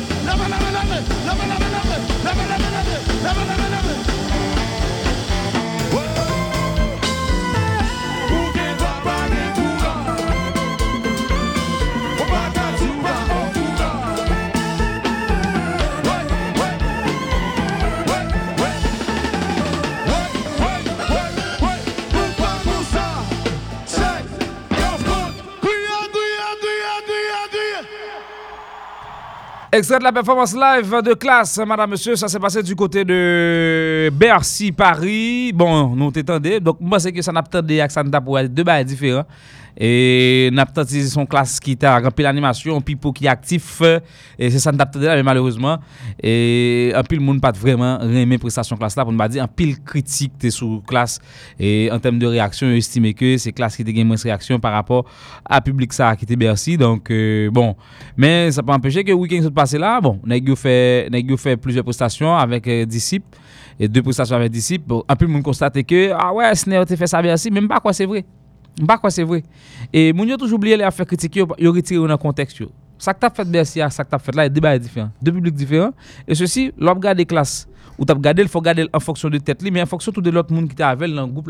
Extrait de la performance live de classe, madame, monsieur, ça s'est passé du côté de Bercy, Paris. Bon, nous t'étendons. Donc, moi, c'est que ça n'a pas avec ça n'a être deux bails différents. Et nous avons utilisé son classe qui a rempli l'animation, un pipo qui est actif. Et c'est ça que nous avons mais malheureusement, et un pile monde pas vraiment remis prestation classe là. Pour nous dire, un pile critique sur classe. Et en termes de réaction, nous estimé que c'est classe qui a gagné moins de réaction par rapport à public ça qui était Bercy. Donc, e, bon. Mais ça peut empêcher que le week-end se passe là. Bon, nous avons fait plusieurs prestations avec euh, disciples. Et deux prestations avec disciples. Un pile monde constate que, ah ouais, Snell a fait ça Bercy. Même pas quoi, c'est vrai. Je ne sais e, pas quoi c'est vrai. Et les gens qui ont toujours oublié de faire critiquer, ils ont dans le contexte. Ce que tu as fait de Bercia, ce que tu as fait de la débat est différent. Deux publics différents. Et ceci, l'homme qui a fait de la classe, il faut garder en fonction de la tête, mais en fonction de l'autre monde qui a fait de la groupe.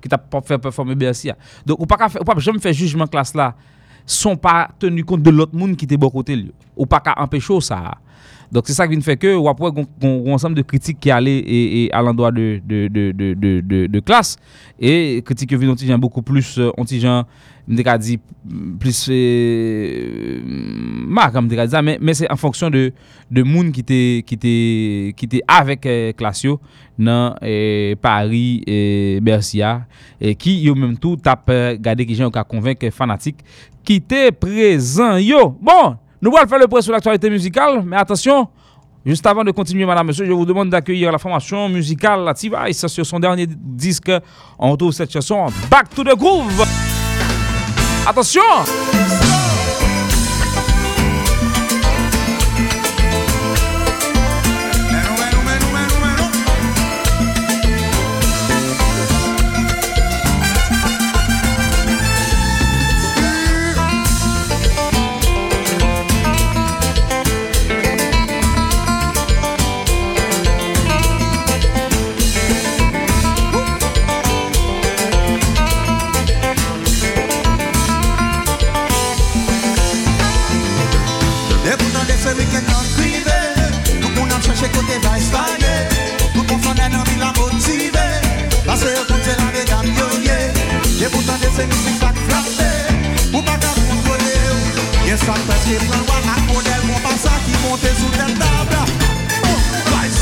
Qui a fait de la performance de Bercia. Donc, je ne fais pas de jugement de la classe, sans tenir compte de l'autre monde qui a fait de la tête. Ou pas de empêcher ça. Donc, c'est ça qui fait que, ou après, on ensemble de critiques qui allaient et, et à l'endroit de, de, de, de, de, de, de classe. Et critiques qui viennent antigen beaucoup plus, euh, antigen, m'dika dit, plus, euh, marque, m'dika dit ça, mais, mais c'est en fonction de, de monde qui était, qui était, qui était avec euh, Classio dans euh, Paris et Bercia, et qui, yo même tout, tape, euh, gardé qui gens qui convaincu e, fanatique, qui était présent, yo, bon! Nous allons faire le point sur l'actualité musicale, mais attention, juste avant de continuer, madame, monsieur, je vous demande d'accueillir la formation musicale La T-Vice sur son dernier disque. On retrouve cette chanson Back to the Groove. Attention! Che kote va espage Pou kon sonen nan mi la motive. Pase yo koute la ve dam yo ye Ye pou tande se misik pak flape Pou pa ka kontrole yo Ye sa peche plan wak ak model Mon pasa ki monte sou tel tabla. Oh, guys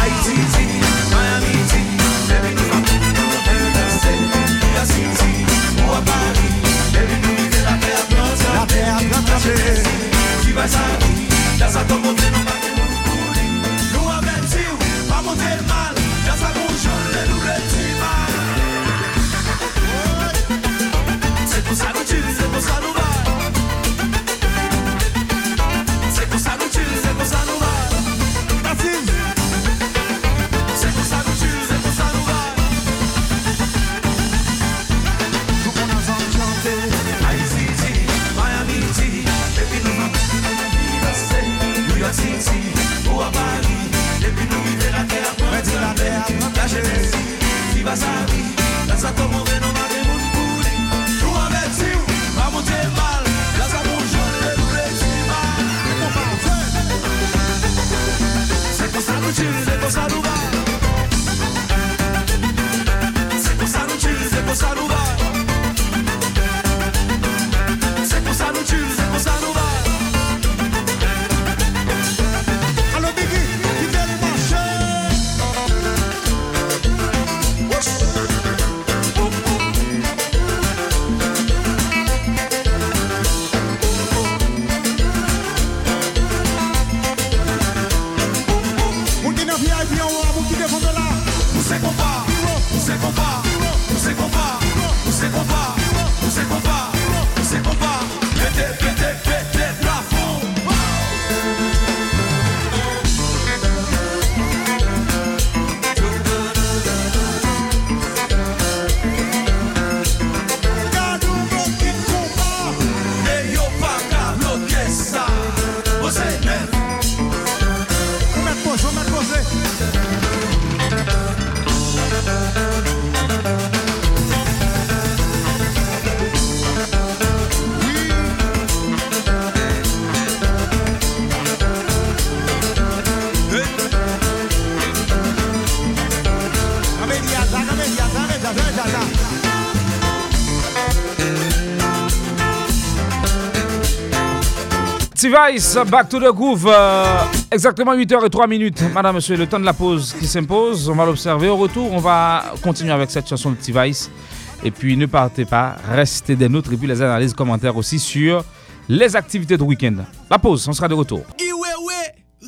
Haiti ti, Miami ti Baby nou pa pou nan hotel danse Ya si ti, ou a Paris. Baby nou vive la pe a Blanche. La pe a Blanche. Ki va sa ki, ya sa tomo Device, back to the groove. Euh, exactement 8 h 3 minutes. Madame, monsieur, le temps de la pause qui s'impose. On va l'observer. Au retour, on va continuer avec cette chanson de Device. Et puis, ne partez pas. Restez des nôtres. Et puis, les analyses, commentaires aussi sur les activités de week-end. La pause, on sera de retour.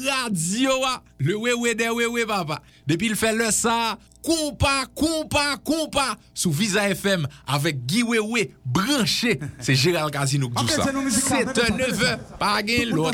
Radio, ah. le wewe des wewe, papa. Depuis, il fait le ça. Compa, compa, compa. Sous Visa FM avec Guy c'est Gérald Casino qui dit ça. C'est un neveu, pas l'autre.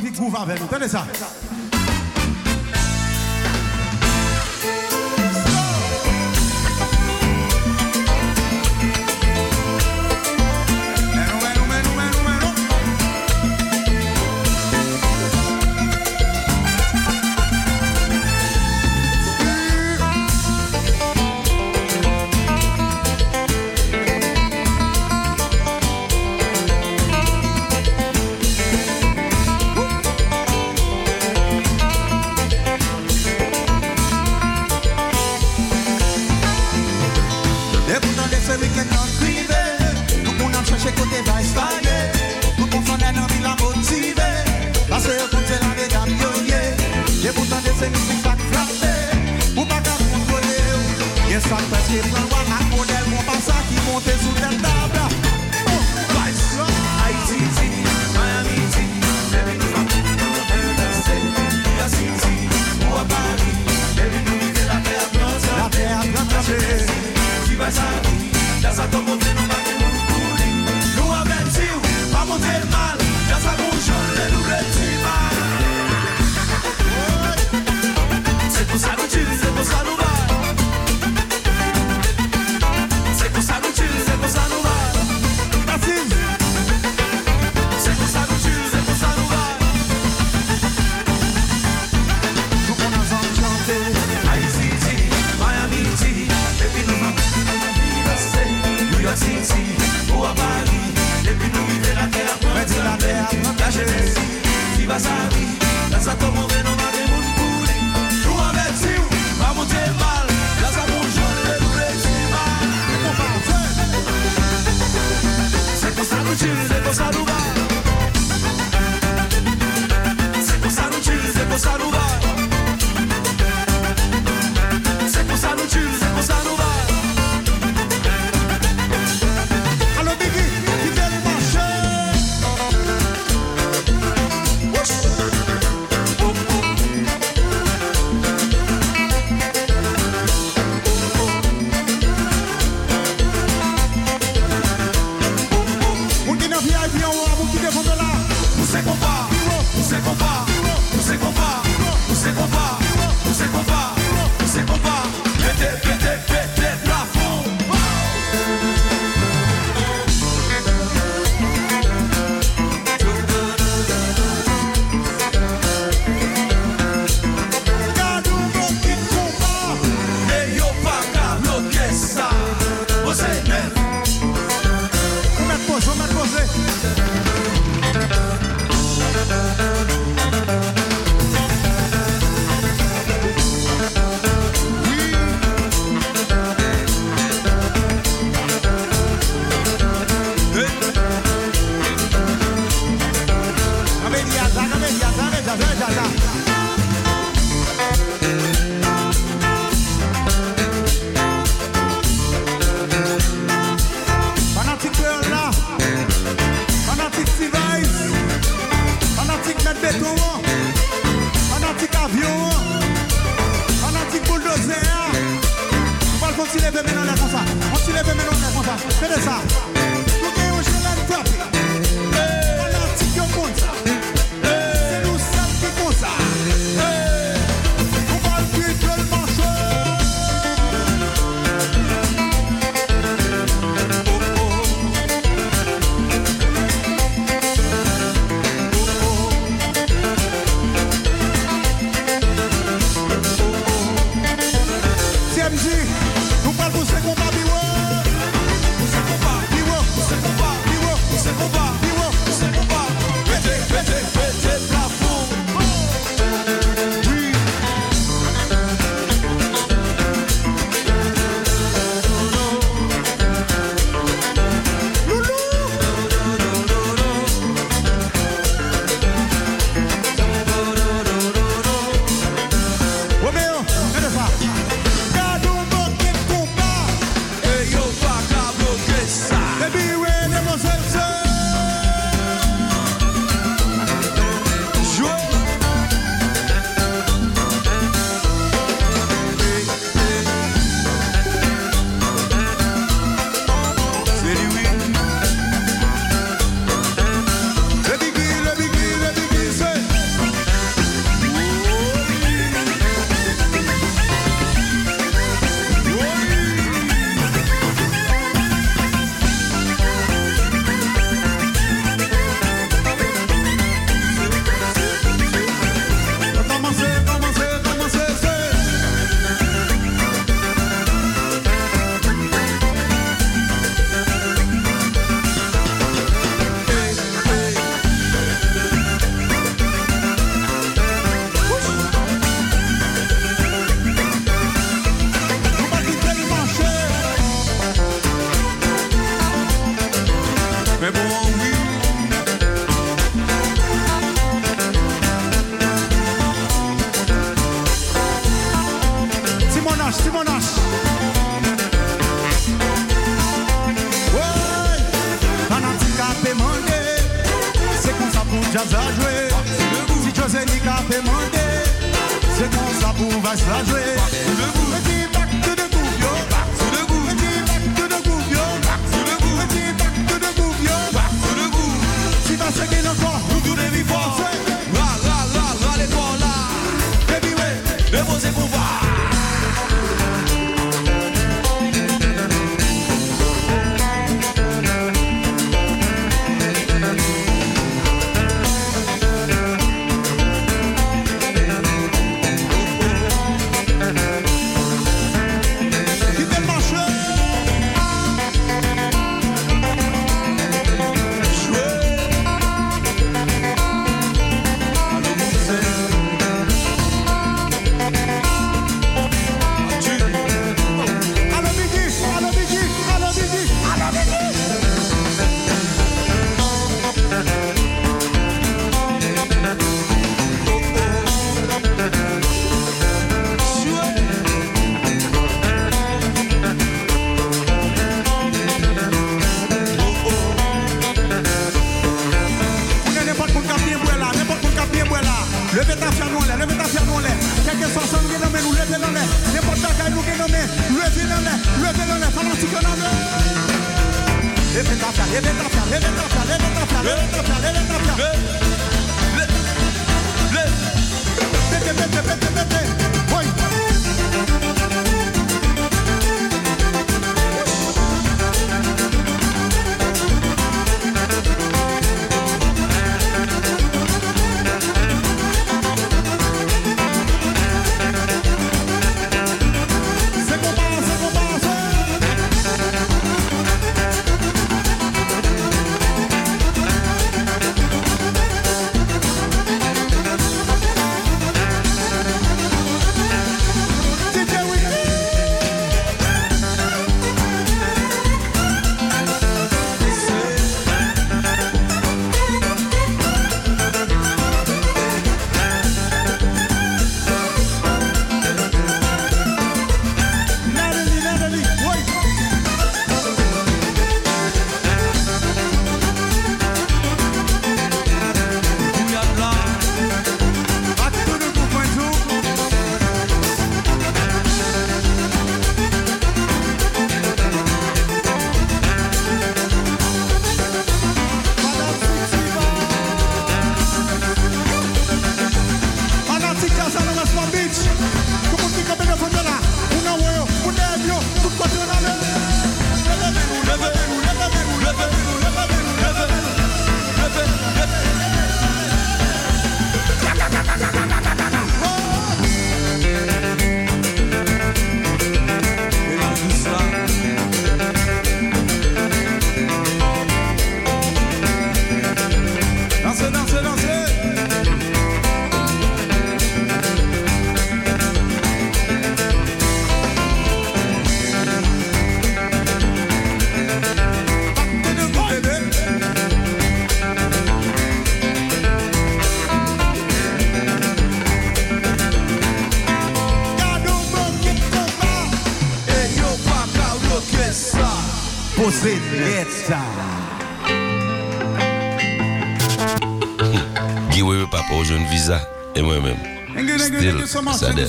ça donne.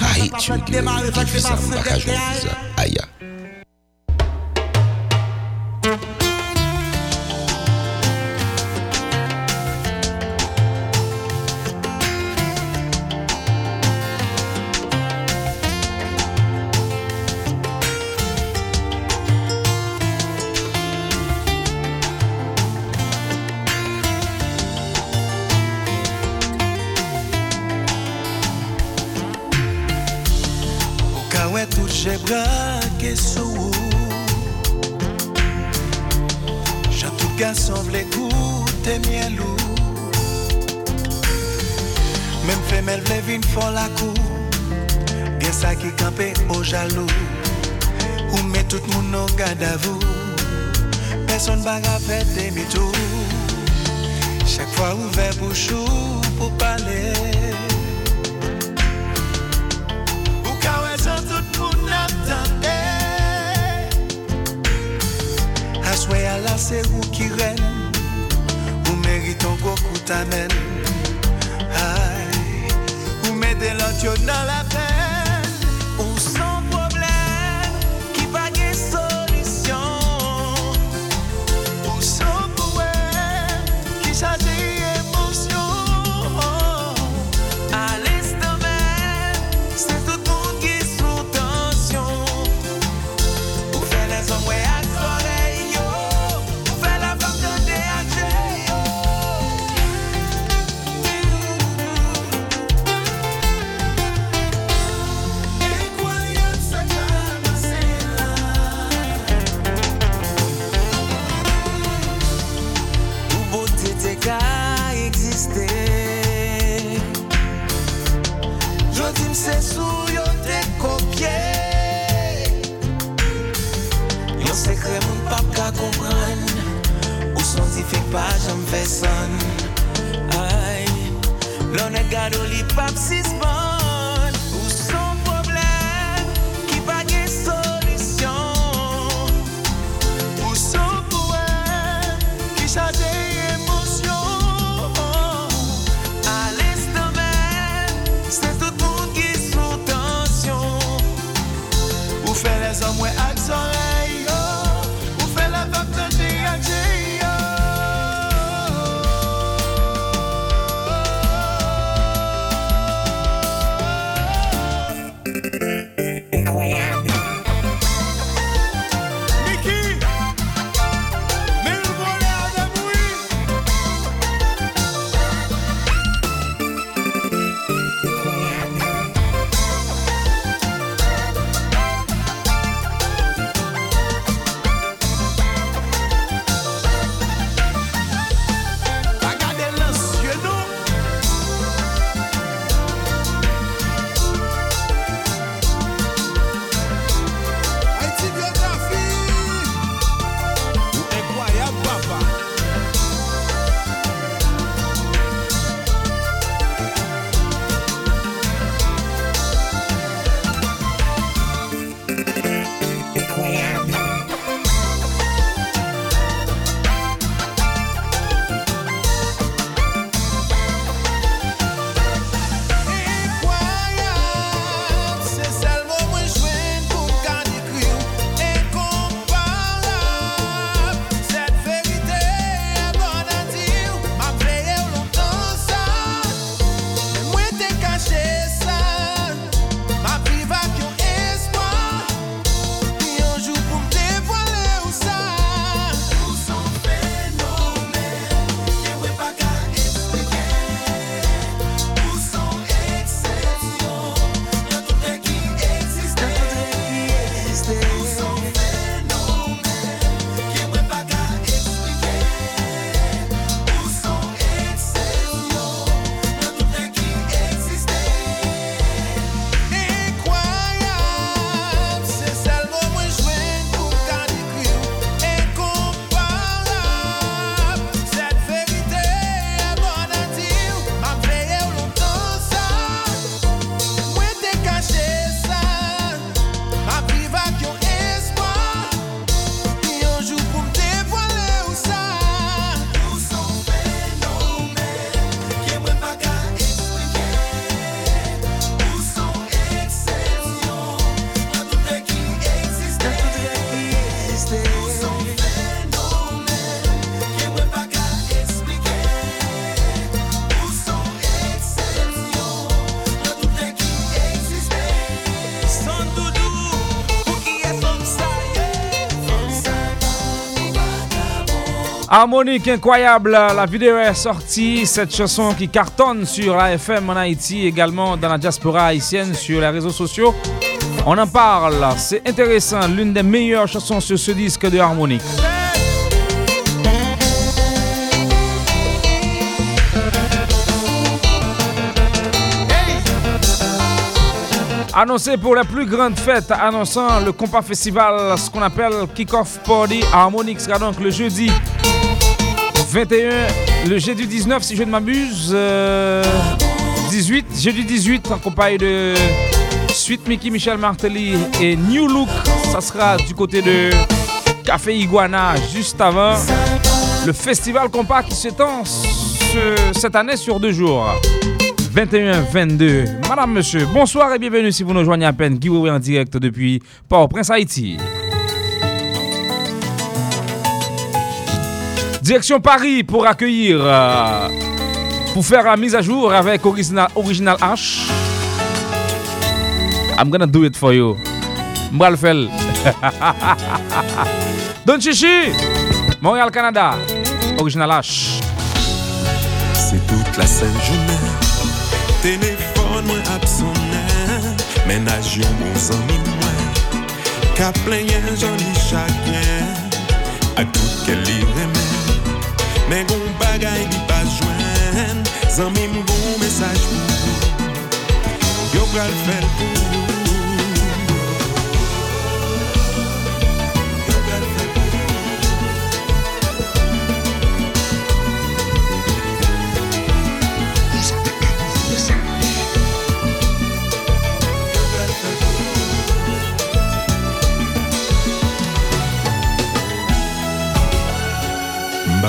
I hate you, you. I give you some back. harmonique incroyable. La vidéo est sortie. Cette chanson qui cartonne sur la FM en Haïti, également dans la diaspora haïtienne, sur les réseaux sociaux. On en parle. C'est intéressant. L'une des meilleures chansons sur ce disque de harmonique. annoncé pour la plus grande fête, annonçant le compas festival, ce qu'on appelle Kick-Off Party à Harmonix, sera donc le jeudi 21, le jeudi 19 si je ne m'abuse. 18, jeudi 18 en compagnie de Suite Mickey Michel Martelly et New Look. Ça sera du côté de Café Iguana juste avant le festival compas qui s'étend cette année sur deux jours. 21-22. Madame, monsieur, bonsoir et bienvenue si vous nous joignez à peine. Guy en direct depuis Port-au-Prince, Haïti. Direction Paris pour accueillir, euh, pour faire la mise à jour avec Original, Original H. I'm gonna do it for you. Faire. Don Chichi, Montréal, Canada. Original H. C'est toute la sainte journée Téléphone moi absonné Ménage yon bon zami moi Ka plenye j'en ai chacun A tout quel li remè Men gon bagay li pas jwen Zami m gon mesaj. Pou Yo pral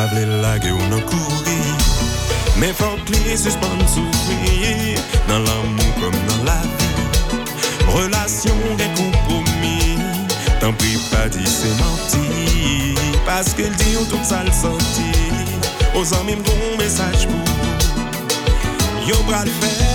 Mbavle lage ou nan kouri Men fok li suspend soufri Nan l'amou kom nan la vi Relasyon gen kompromi Tan pri pa di se manti Paske l di ou tout sa l senti O zami m gon mesaj pou Yo bral fer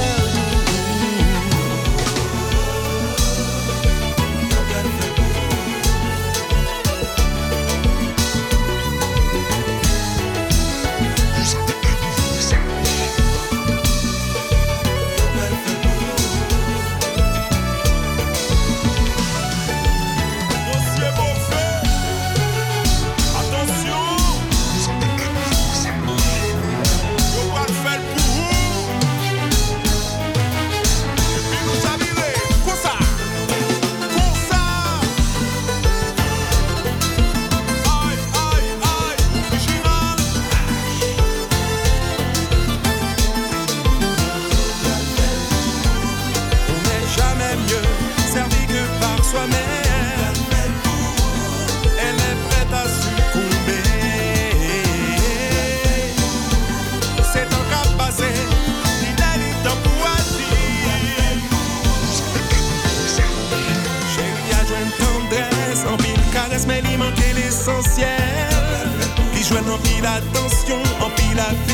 pile attention, en pile affection,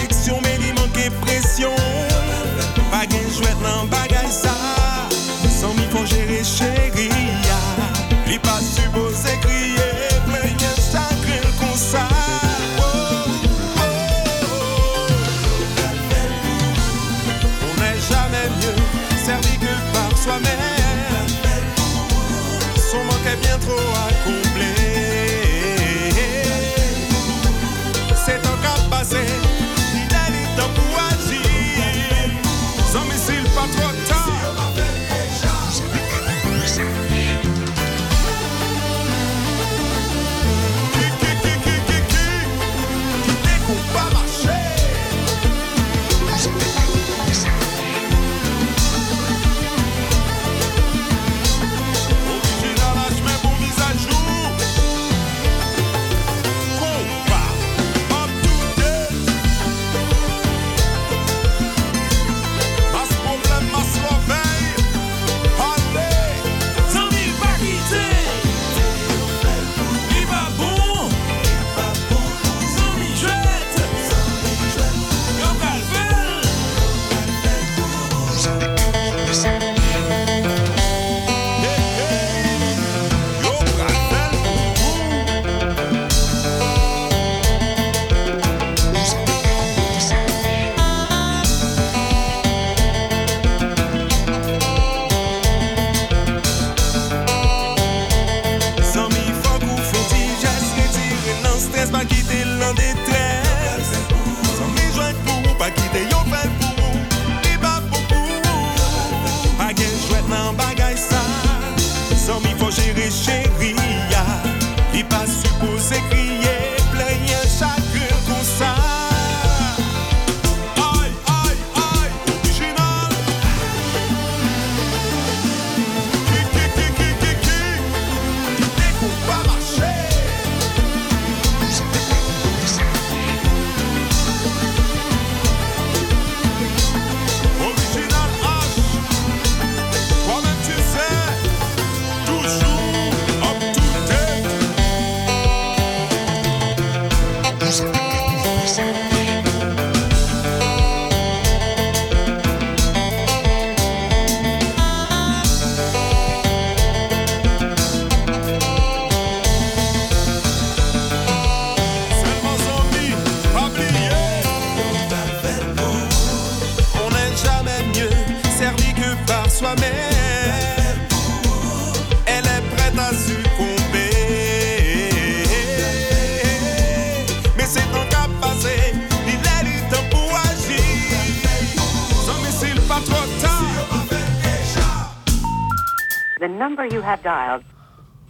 The number you have dialed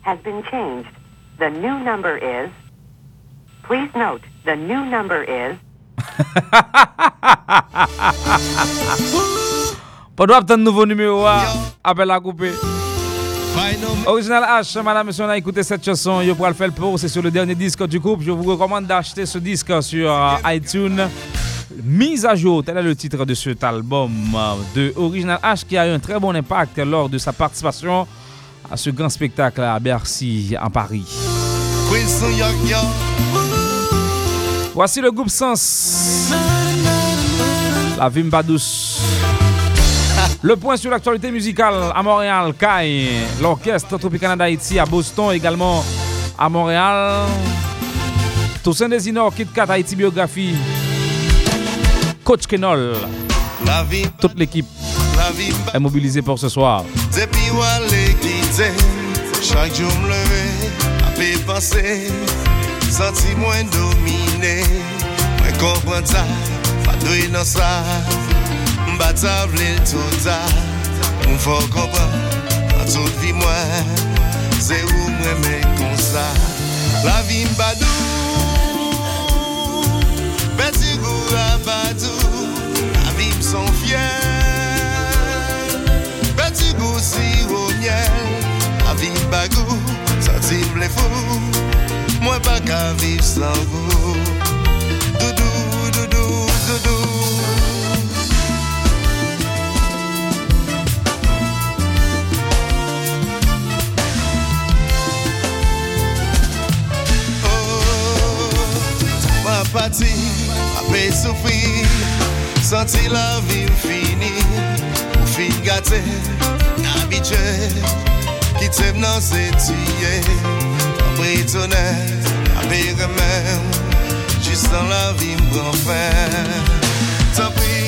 has been changed. The new number is. Please note, the new number is. Pas doit un nouveau numéro à appel à couper. Original H, madame, si on a écouté cette chanson, yo pour le faire pour, c'est sur le dernier disque du groupe. Je vous recommande d'acheter ce disque sur euh, iTunes. Mise à jour, tel est le titre de cet album euh, de Original H qui a eu un très bon impact lors de sa participation à ce grand spectacle à Bercy, en Paris. Voici le groupe Sens. La vie m'pas douce. Le point sur l'actualité musicale à Montréal, Kai, l'orchestre Tropicana d'Haïti à Boston, également à Montréal. Toussaint Desinor, Kit Kat, Haïti Biographie. Coach Kenol. Toute l'équipe est mobilisée pour ce soir. Depi wale kite, chak jou m leve, ape panse, santi mwen domine, mwen kompren ta, pa doy nan sa, m bata vle tota, m fò kompren, an tout vi mwen, se ou mwen men kon sa, la vi m badou, beti gou m son fier, Petit goût sirop miel La vie bagou, senti ble fou Moi pas qu'à vivre sans vous. Doudou, doudou, doudou. Ma pe soufi Santi la vi ou fini Ou fin gate Nan bitje Ki tem nan zetiye An pe etone An pe remen Jis nan la vi m pran fen Tan pi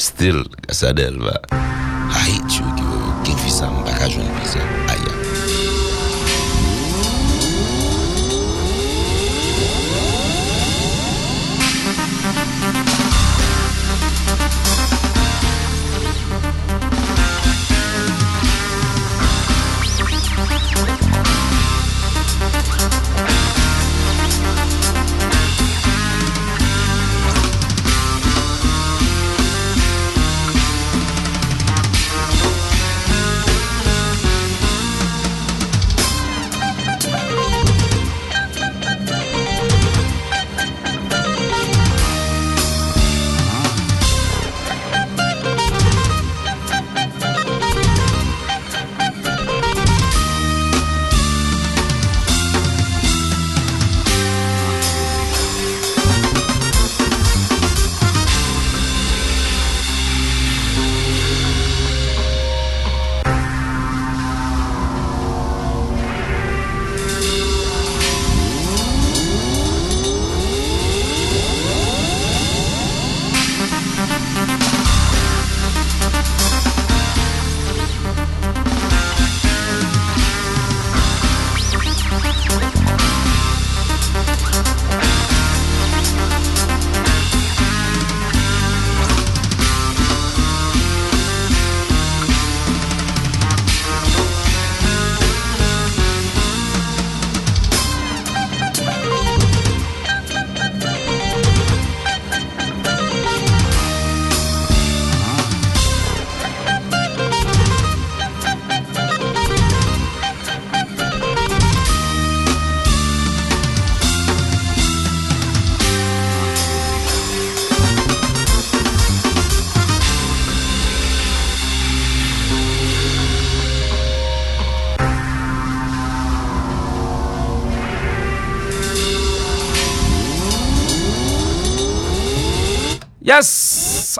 Still, kasa del va. I hate you, ki yo, king fisa m baka joun pizan. Aya.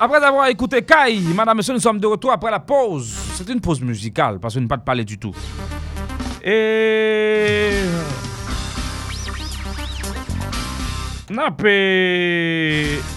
Après avoir écouté Kai, madame, monsieur, nous sommes de retour après la pause. C'est une pause musicale parce qu'on ne pas de parler du tout. Et. N'a pas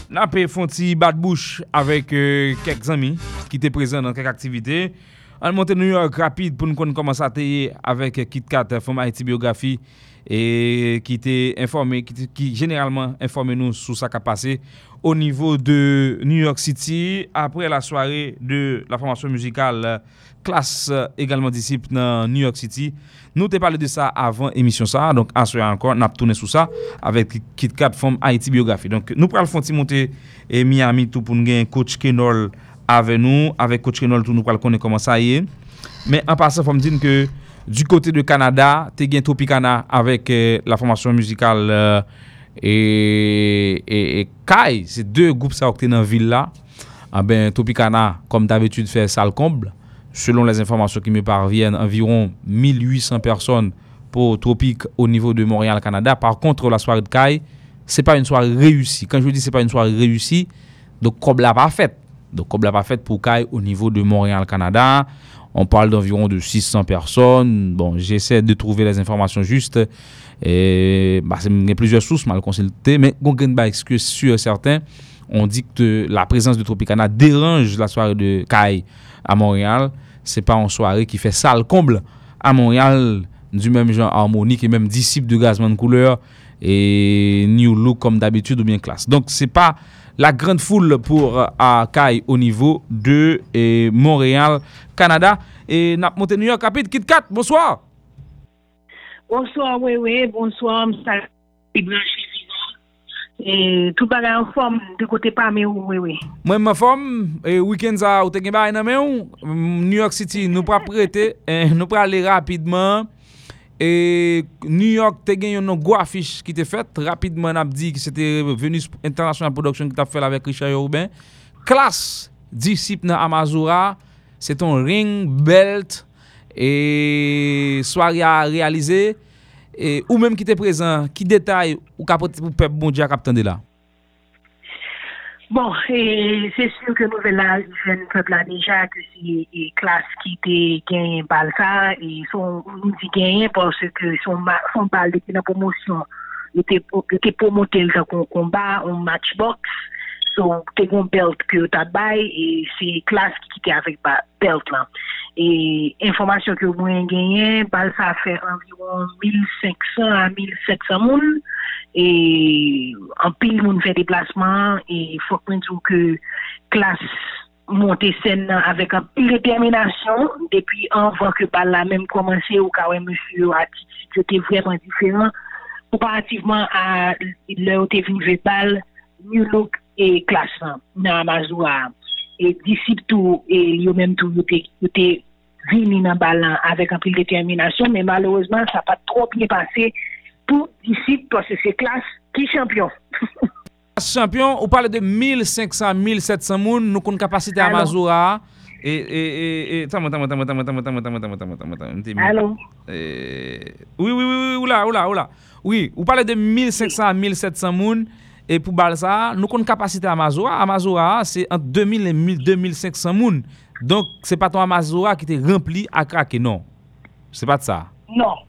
n'a pas fait un petit bas de bouche avec euh, quelques amis qui étaient présents dans quelques activités. On monte New York rapide pour nous comment ça été avec Kit Kat, euh, Biographie, et qui était informé, qui, qui généralement informé nous sur ce qui a passé au niveau de New York City après la soirée de la formation musicale classe également disciple dans New York City. Nous t'ai parlé de ça avant émission ça, donc à ce encore, n'a tourné sur ça avec Kit Kat Form Haiti Biographie. Donc nous prenons le fond monter et Miami tout pour nous un coach Kenol avec nous, avec coach Kenol tout nous prenons connaître comment ça y est. Mais en passant, faut me dire que du côté de Canada, tu gain Tropicana avec euh, la formation musicale euh, et, Kai. C'est deux groupes ça qui dans la ville là. Ah ben, Tropicana, comme d'habitude, fait salle comble. Selon les informations qui me parviennent, environ 1800 personnes pour Tropique au niveau de Montréal, Canada. Par contre, la soirée de Kai, c'est pas une soirée réussie. Quand je dis c'est pas une soirée réussie, donc comme l'a pas faite. Donc comme l'a pas faite pour Kai au niveau de Montréal, Canada. On parle d'environ de 600 personnes. Bon, j'essaie de trouver les informations justes. Et bah, il y a plusieurs sources mal consultées, mais ba excuse sûr et certain. On dit que la présence de Tropicana dérange la soirée de Kai à Montréal? C'est pas une soirée qui fait salle comble à Montréal, du même genre harmonique et même disciple de Gazman Couleur et New Look comme d'habitude ou bien classe. Donc c'est pas la grande foule pour euh, à Kai au niveau de Montréal, Canada. Et n'a monté New York rapide, Kit Kat, bonsoir. Bonsoir, oui, oui, bonsoir, Et tout bagay en forme de côté pas mais oui, oui. Mwen mwen fom, e week-end sa ou te gen nan men New York City nou pra prete, eh, nou pra ale rapidman, e New York te gen yon nou gwa afish ki te fet, rapidman ap di ki se te Venus International Production ki ta fel avek Richard Yorubin, klas disip nan Amazura, se ton ring, belt, e swari a realize, e ou menm ki te prezant, ki detay ou kapote pou pep bon diya kap tende la? Bon, c'est sûr que nous la jeune peuple déjà que c'est classe qui était gagné par ça et son on dit gagné parce que son son balle depuis la promotion. Était était promoté dans un combat un match box son te gon que tu as et c'est classe qui était avec belt là. Et information que moi gagné balle ça fait environ 1500 à 1700 monde et en pile, moun fait déplacement et faut que nous que classe monter scène avec un pile détermination depuis avant que balle la même commencé ou quand même monsieur attitude était vraiment différent comparativement à où t'es venu jouer balle New Look et classe nan, nan Amazua et d'ici tout et yo même tout vini nan balle nan avec un pile détermination mais malheureusement ça n'a pas trop bien passé pour d'ici parce que c'est classe qui champion Champion, ou parle de 1500, 1700 moun, nou kon kapasite Allô? Amazura. E, e, e, e, tamo, tamo, tamo, tamo, tamo, tamo, tamo, tamo, tamo, tamo, tamo, mte mi. Allô? Eh, oui, oui, oui, oui, oula, oula, oula. Oui, ou parle de 1500, 1700 moun, e pou bal sa, nou kon kapasite Amazura. Amazura, c'est entre 2000 et 1000, 2500 moun. Donc, c'est pas ton Amazura qui te rempli à craquer, non. C'est pas de ça. Non.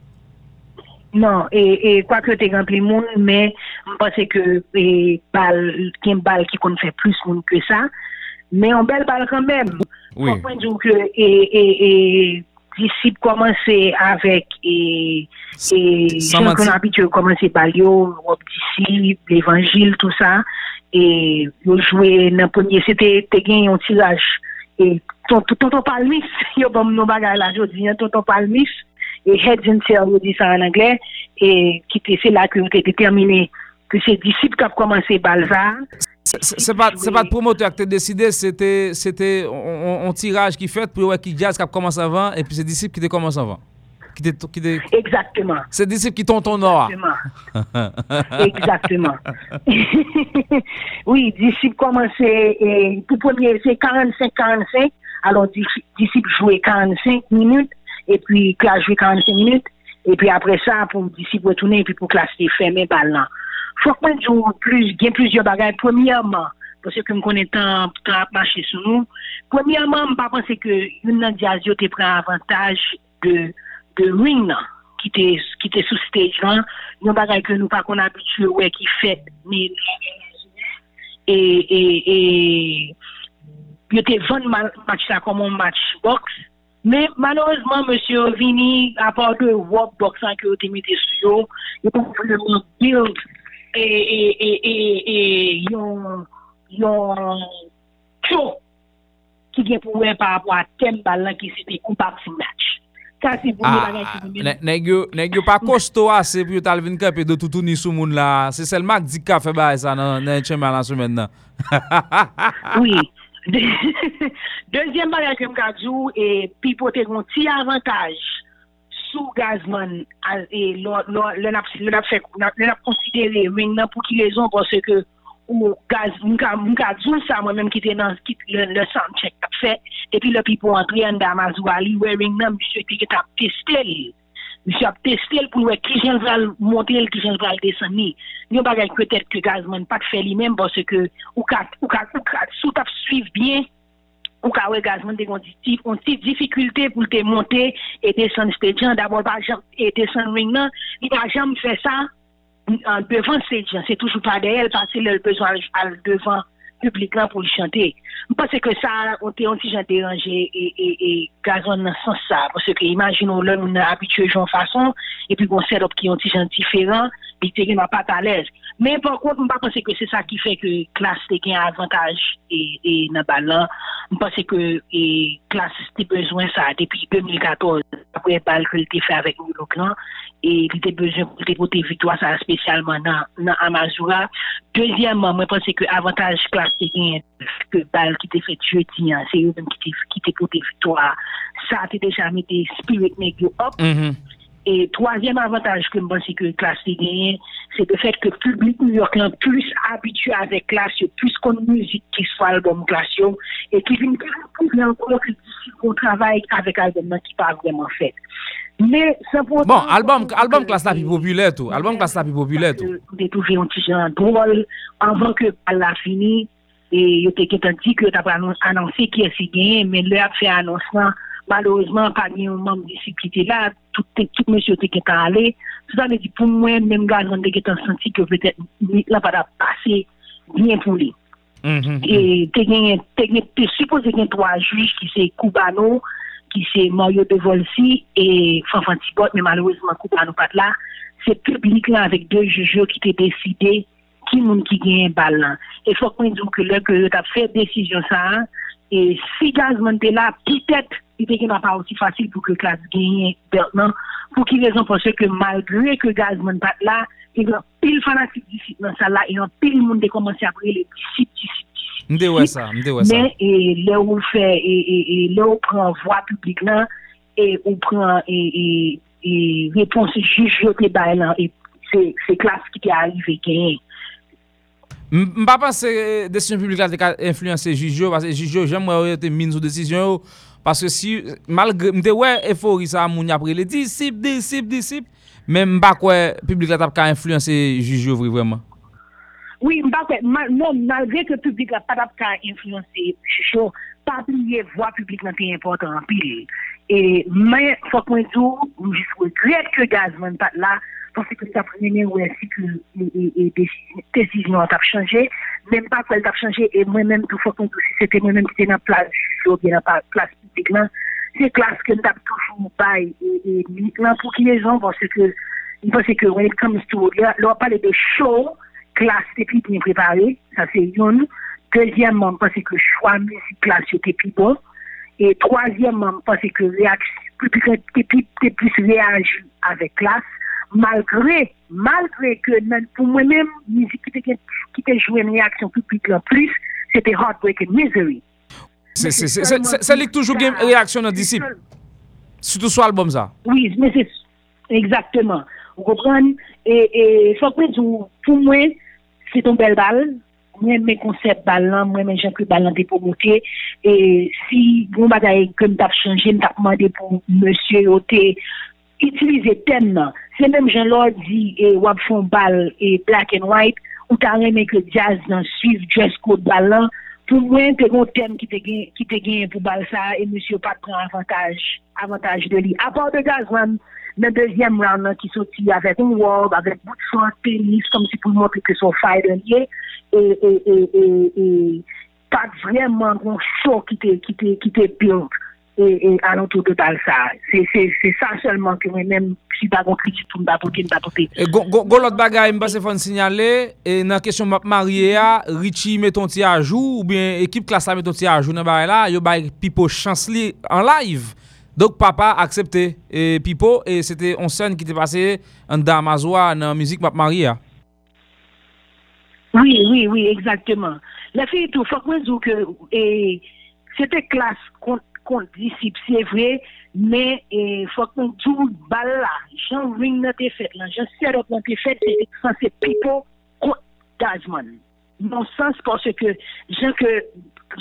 Non, et, et quoi que t'es rempli moun, mais je pense que et, a une balle qui compte faire plus moun que ça. Mais on belle balle quand même. Oui. Que et, et, et disciple commencer avec et et gens qu'on habitué commencer par yo, Rob disciple, l'évangile, tout ça. Et yo joué dans le premier, c'était t'es gagné un tirage. Et ton ton tonton Palmis, yo bon nou bagay la jodi, hein, tonton Palmis, et heads and yo dit ça en anglais, et qui était, c'est là que t'es déterminé que c'est disciple qui a commencé Balza. C'est pas, c'est pas le promoteur qui t'a décidé, c'était, c'était un, tirage qui fait pour qui jazz qui a commencé avant et puis c'est disciple qui te commence avant. Qui qui te, Exactement. c'est disciple qui t'ont ton noir. Exactement. oui, disciple commençait, et pour premier, c'est 45-45. Alors, dis- disciple jouait 45 minutes, et puis que a 45 minutes, et puis après ça, pour d'ici pour retourner, et puis pour que la s'est fermée ben là. Faut que je joue plus, gain plusieurs bagages. Premièrement, parce que je connais tant, tant marché sur nous. Premièrement, je ne pense que Yunan Diazio te prend avantage de, de Ring, qui était, qui était sous stage, hein. Nous, bagages que nous pas qu'on habitué, ouais, qui fait, mais, et, et, et, il était matchs, ça comme un match boxe. Men manouzman, M. Vini, apor de wop boksan ki yo temite sou yo, yo pou fleman build e yon tchou ki gen pou wè par apwa tem balan ki se te koupak si match. Sa se pou wè balan ki ah, se te match. Nèk yo pa kosto ase ah, pou yo talvin kap e do toutouni sou moun la. Se selman ki di ka fe bay sa nan chèman la sou men nan. Oui. Dezyen bagay kem kajou, e, pi pote kon ti avantaj sou gazman e, le nap konsidere men nan pou ki lezon pwase ke ou gaz mwen kajou sa mwen menm ki te nan ki, le, le soundcheck tap fe, epi le pi pou antre an damazou ali we ring nan mwen se ki tap teste li. Msye ap teste l pou wè ki jen vral monte l, ki jen ni. Yon bagay peut-être que gazman fè li men, parce que ou ka, ou bien, ou gazman de kon ti, on ti difficulté pou te monte et desen stage d'abord pa jam, et desen ring nan, li pa jam fè sa en devan stage c'est toujours pas de elle, parce que le besoin al public lan pou li chante. Parce que ça, on on ti jan dérange et, et, et gazon nan sens sa, parce que imaginon lè nou nan habitué joun fason, et puis bon setup ki on ti jan diferent, bi te gen pas à l'aise. Mais par contre, je pense que c'est ça qui fait que classe te gen avantage et, et bal lan. Je pense que et classe te besoin ça depuis 2014, après bal que te fait avec nous le et il te besoin te porter victoire ça spécialement dans, dans Amazura. Deuxièmement, moi, je pense que avantage gen que bal qui te fait jeudi, hein, c'est eux même qui qui te porter victoire. Ça te déjà mis des spirit yo up. Et troisième avantage que je pense que classe gagne, c'est le fait que le public New York est plus habitué avec classe, plus qu'on musique qui soit album classe, et qui vient plus encore que d'ici qu'on travaille avec album qui pas vraiment fait. Mais ça pour Bon, album, album klas la pi popüler tou. Album klas la pi popüler tou. de trouver un petit genre drôle avant que elle a fini et yo te dit que t'as annoncé qui est gagné mais là fait annoncement malheureusement pas ni un membre discipliné là tout tout monsieur te ketan allé tout ça veut dire pour moi même gars on te senti que peut-être là pas passé bien pour lui et gagné te gagné- te supposé qu'il y ait trois juges qui c'est Cubano qui c'est Mario De Volsi et Fanfan Tibot, mais malheureusement Cubano pas là. C'est public là avec deux juges qui t'ont décidé qui moun qui gagne balle là. Et faut qu'on dise que là que tu as fait décision ça hein, et si Gazman était là, peut-être il était pas aussi facile pour que classe gagne non. Pour qui raison? Parce que malgré que Gazman pas là, yon pil fanatik disip nan sa la, yon pil moun de komanse apre le disip, disip, disip. Mde wè sa, mde wè sa. Men, lè ou fè, lè ou pran vwa publik lan, ou pran reponsi juj yote bay lan, se klas ki te arrive genye. Mpa panse desisyon publik la te ka influense juj yo, parce juj yo jem wè wè te min sou desisyon yo, parce si, malgre, mde wè efori sa moun apre le disip, disip, disip, men mba kwe publik la tap ka influense juj yo vri vreman. Oui, mba kwe, non, malgre ke publik la tap ka influense juj yo, pabliye vwa publik nan te importan anpil. E men, fok mwen zou, mjis wè gred ke gazman pat la, Ponsi ke sa premene wè si ke desisyon tap chanje, menm pa kwen tap chanje, e mwen menm tou fokon tou si sete mwen menm ki te nan plas publik lan, c'est classe que nous avons toujours bail et, et, pour qui les gens, parce que, parce que, when it comes to, là, on parle de show, classe était bien préparée, ça c'est une. Deuxièmement, parce que choix musique classe était plus bon. Et troisièmement, parce que réaction, plus, réagi avec classe, malgré, malgré que pour moi-même, musique qui était jouée une réaction publique en plus, c'était Heartbreak and Misery. Se lik toujou gen reaksyon nan disip. Soutou sou albom za. Oui, men se, exactement. Ou kopran, e fok men pou mwen, se ton bel bal, mwen men konsep bal nan, mwen men jen kri bal nan de pou mwote, e si goun bagay kon tap chanje, mwen tap mwande pou monsye yote, itilize tem nan. Se menm jen lor di, e wap fon bal, e black and white, ou ta remen ke jazz nan suiv, dress code bal nan, pou mwen te gon tem ki te gen, ki te gen pou bal sa, e monsye pat pran avantaj, avantaj de li. A part de Gazman, nan deuxième round ki soti avèk un word, avèk bout de son penis, kom si pou mwotre ke son fighter liye, e, e, e, e, e, pat vreman kon show ki te, ki te, ki te build, e, e, alantou total sa. Se sa selman ke mwen men si bagon kritik pou mba pote, mba pote. Golot bagay mba se fon sinyale, nan kesyon map marye a, Richie meton ti ajou, ou bien ekip klasa meton ti ajou nan bare la, yo bay Pipo chansli an live. Dok papa aksepte Pipo, e sete on sen ki te pase an damazwa nan mizik map marye a. Oui, oui, oui, exactement. La fi tou, fok mwen zou ke, e, sete klas konti kont disip, se vre, me, e, fok mwen zou bal la, jan ring nan te fet lan, jan serot nan te fet, san se pipo kont Gazman. Non sens parce ke, jan ke,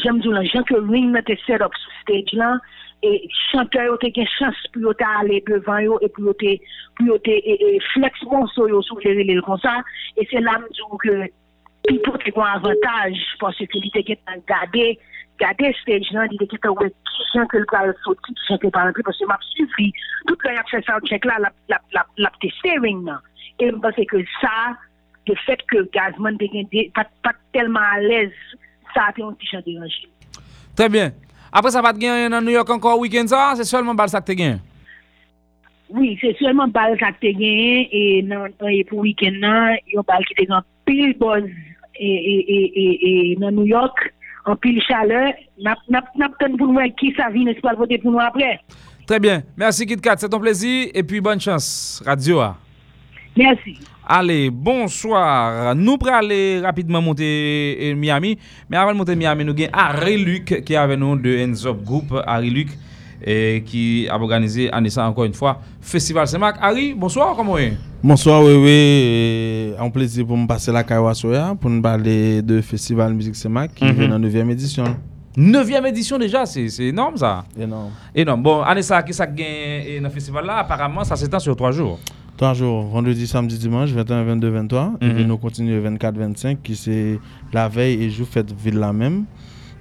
jan mzou lan, jan ring nan te serot stage lan, e, chanteur yo te gen chans pou yo te ale devan yo, e pou yo te, pou yo te, e, e, flex monso yo sou jere sa, e se mzou ke, li te gade, gade stage nan, li te ket an wek ki jan ke l soti, ki jan ke paranpri, pwase map sufri, tout la yak se sound check la, la te steering nan. E mpase ke sa, de fet ke Gazman te gen de, pat telman alez, sa te yon ti jan deranje. Tre bien. Apre sa pat gen nan New York anko weekend sa, se solman bal sa te gen? Oui, se solman bal sa te gen, e nan pou weekend nan, yon bal ki te gen pil boz, e nan New York an pil chale nap ten pou nou ki sa vi nespo al vote pou nou apre Très bien, merci KitKat, c'est ton plaisir. Et puis bonne chance, Radio Merci. Allez, bonsoir, nou pre ale rapidement monter Miami. Mais avant de monter Miami nou gen Harry Luc ki ave nou de Enzop Group. Harry Luc qui a organisé en ça encore une fois Festival Semak. Harry, bonsoir, comment est Bonsoir, oui, oui. Un plaisir pour me passer la Kawa Soya pour nous parler de Festival Musique Semak qui vient en 9e édition. 9e édition déjà, c'est énorme ça. Énorme. Énorme. Bon, Anessa, qui ça gagne dans le festival là Apparemment, ça s'étend sur 3 jours. 3 jours, vendredi, samedi, dimanche, 21, 22, 23. Et puis nous continuons 24, 25, qui c'est la veille et jour fête ville la même.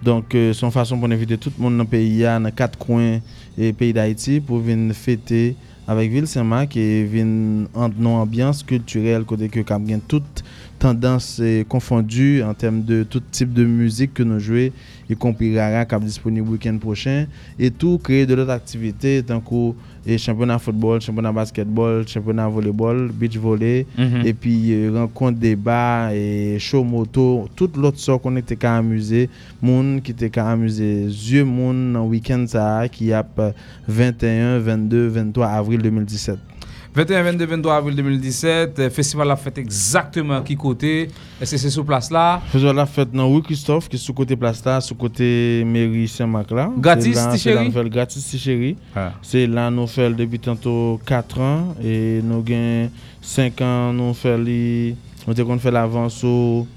Donc, euh, son façon pour inviter tout le monde dans le pays, dans quatre coins et pays d'Haïti, pour venir fêter avec Ville Saint-Marc et venir en ambiance culturelle, côté que bien toute tendance est confondue en termes de tout type de musique que nous jouons, y compris Rara qui disponible le week-end prochain, et tout créer de l'autre activité, tant que et championnat football, championnat basketball, championnat volleyball, beach volley, Mhm. et puis euh, rencontre débat et show moto, tout l'autre sort qu'on était qu'à amuser, moun qui était qu'à amuser, yeux moun en week-end ça qui a euh, 21, 22, 23 avril 2017. 21, 22, 23 avril 2017, euh, festival la fèt exactement ki kote, se se sou plas la. Festival la fèt nan Rue Christophe, ki sou kote plas la, sou kote Meri Saint-Marc la. Gratis ti chéri? Gratis ti chéri. Se ah. la nou fèl debi tanto 4 an, e nou gen 5 an nou fèl li, nou te kon fèl avan sou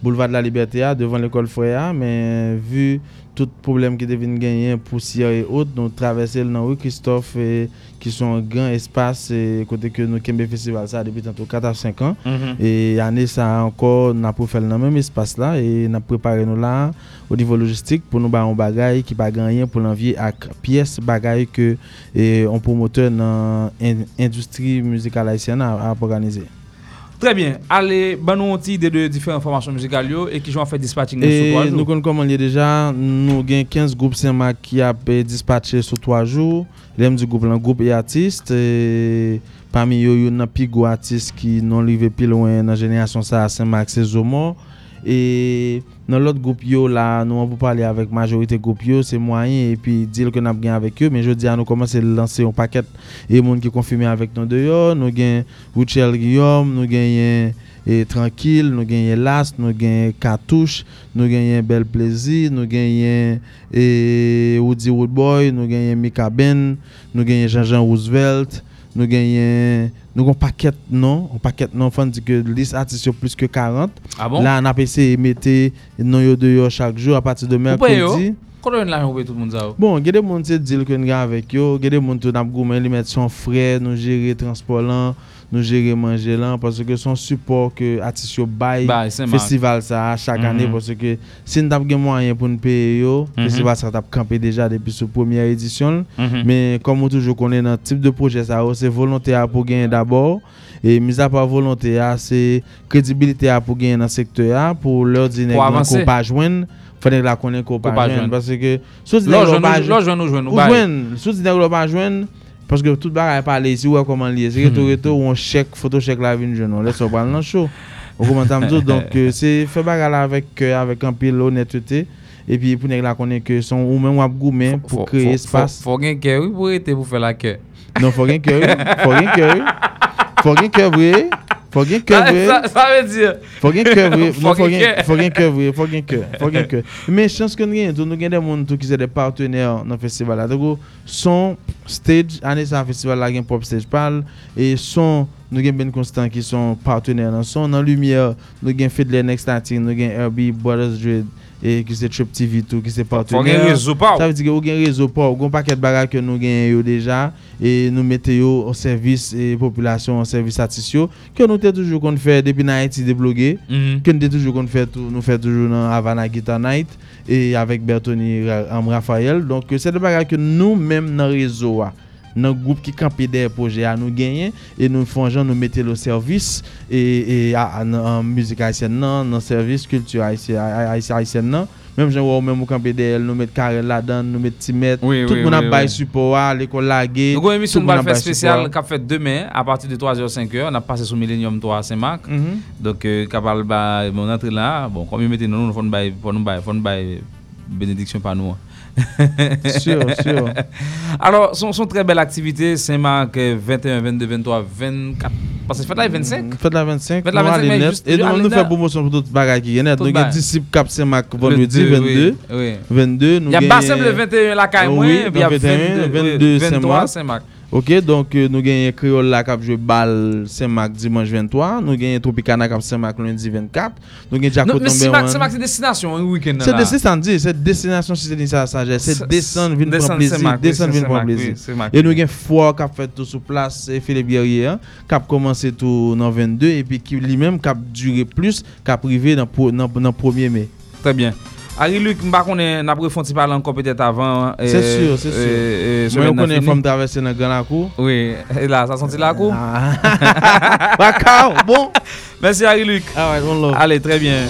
Boulevard de la Liberté a, devan l'école Freya, men vu... tout problem ki devine genyen pou siya e ot, nou travese l nan wou Christophe e, ki son gran espas e, kote ke nou kembe festival sa depi tanto 4 a 5 an mm -hmm. e ane sa ankor nan pou fel nan menm espas la e nan prepare nou la o nivou logistik pou nou ba an bagay ki ba genyen pou lanvye ak piyes bagay ke e, an promoteur nan in, industri muzikal haisyen a ap organize Très bien. Allez, ben nous on idée de différentes formations musicales et qui jouent en fait dispatching et sur 3 jours. Nous connaissons déjà, nous avons 15 groupes cinéma qui a dispatché sur 3 jours. L'aime du groupe, le groupe et artistes. Et parmi eux, il y a un pigo artiste qui n'ont arrivé plus loin dans la génération ça à Saint-Max et Zomo. Et nan lot goup yo la nou an pou pale avèk majorite goup yo, se mwanyen epi dil ke nap gen avèk yo, men jodi an nou komanse lanse yon paket e moun ki konfime avèk nou deyo, nou gen Rouchel Guillaume, nou gen yen e, Tranquil, nou gen yen Last, nou gen yen Katouche, nou gen yen Bel Plaisir, nou gen yen e, Woody Woodboy, nou gen yen Mika Ben, nou gen yen Jean-Jean Roosevelt, nous gagnons nous un paquet non? Un paquet non enfin dit que liste artistes plus que 40 ah bon? là on a essayé mettre non yo de chaque jour à partir de mercredi. Bon, gede moun se dil kwen gen avèk yo, gede moun tou nap goumen li met son fre, nou jere transport lan, nou jere manje lan, parce ke son support ke atis yo bay festival sa a chak mm -hmm. ane, pwase ke si nou tap gen mwanyen pou nou peye yo, mm -hmm. festival sa tap kampe deja depi sou premier edisyon, mm -hmm. men kom ou toujou konen nan tip de proje sa yo, se volonte a pou gen dabor, e miza pa volonte a, se kredibilite a pou gen nan sektor a, pou lor di nek nan ko pa jwen, Fèdèk la konen ko pa jwen, parce ke sou di nek lo pa jwen, ou jwen, sou di nek lo pa jwen, Paske tout bagay pa lezi wè e koman liye. Se reto hmm. reto ou an chek, foto chek la vin joun. Lè so pral nan chou. Ou koman tam tout. Donk euh, se fe bagay la avèk euh, an pil honètete. E pi pou nek la konen ke son ou men wap goumen pou kreye espas. Fò gen kè wè pou ete pou fè la kè. Non fò gen kèri. Fò gen kèri. Fò gen kè kèri. Fò gen kè vwe. Sa vè diyo. Fò gen kè vwe. Fò gen ke vwe. Fò gen ke. Fò gen kè. Men chans kon gen, nou gen de moun tou ki se de partener nan festival la. Dèkou, son stage, anè sa festival la gen pop stage pal, e son nou gen Ben Constant ki son partener nan son, nan Lumière, nou gen Fiddler Next Starting, nou gen Herbie, Brothers Dread, e ki se Trip TV tou, ki se partener. Fon gen rezo pa ou? Sa ve di gen ou gen rezo pa ou, gon paket bagay ke nou gen yo deja, e nou mette yo an servis e populasyon, an servis atisyon, ke nou te toujou kon fè depi nan Haiti de blogue, mm -hmm. ke nou te toujou kon fè tou, nou fè toujou nan Havana Guitar Night, e avèk Bertoni Am Rafael, donk se de bagay ke nou menm nan rezo wa. nan goup ki kampi der proje a nou genyen e nou fonjan nou mette lo servis e an müzik Haitien nan nan servis kultur Haitien nan Mèm jen wè ou mèm ou kampe de el, nou met karel la dan, nou met timet, oui, tout moun oui, ap bay oui. supo wa, l'ekol lage, tout moun ap bay supo wa. Nou gwen emisyon bal fè spesyal kap fèt demè, a pati de 3h-5h, an ap pase sou Millennium 3 Saint-Marc, mm -hmm. dok euh, kap al bay, moun antre la, bon, kon mi mette nou nou fon bay, fon bay, fon bay, benediksyon pa nou an. Sûr, sûr. Alors, son, son très belle activité, Saint-Marc euh, 21, 22, 23, 24. Parce que fête là, 25. Fèt la 25, Fèt la nou 25, ale mais net. juste- E nou ale nou net. fè promosyon pou tout bagay ki genet. Tout Nou gen bagay. disip Kap Semak Le vendredi 2, 22. oui, oui. 22, nou Il y a. Bassem le 21 la caille moins, Oui, il y a dans 21, 22, 22 23 Saint-Marc. Ok, donk nou genye Kriol la kap jwe bal 5 mak dimanj 23, nou genye Tropicana kap 5 mak lundi 24, nou genye Jaco Tombe 1. Non, men 5 mak se destinasyon yon week-end nan la. Se destinasyon di, se destinasyon si se din sa saje, se desan vin pran plezi, desan vin pran plezi. E nou genye Foy kap fet tou sou plas, Philippe Guerrier, kap komanse tou nan 22, epi ki li men kap dure plus, kap rive nan 1er me. Très bien. Harry Luc, mba konen nan pou fonti encore peut-être avant. euh, Se sur, se sur. Mwen konen fini. fòm travese nan Gran Lakou. Oui, et là, ça senti la cour? Bakao, bon. Merci Harry Luc. Ah ouais, on love. Allez, très bien.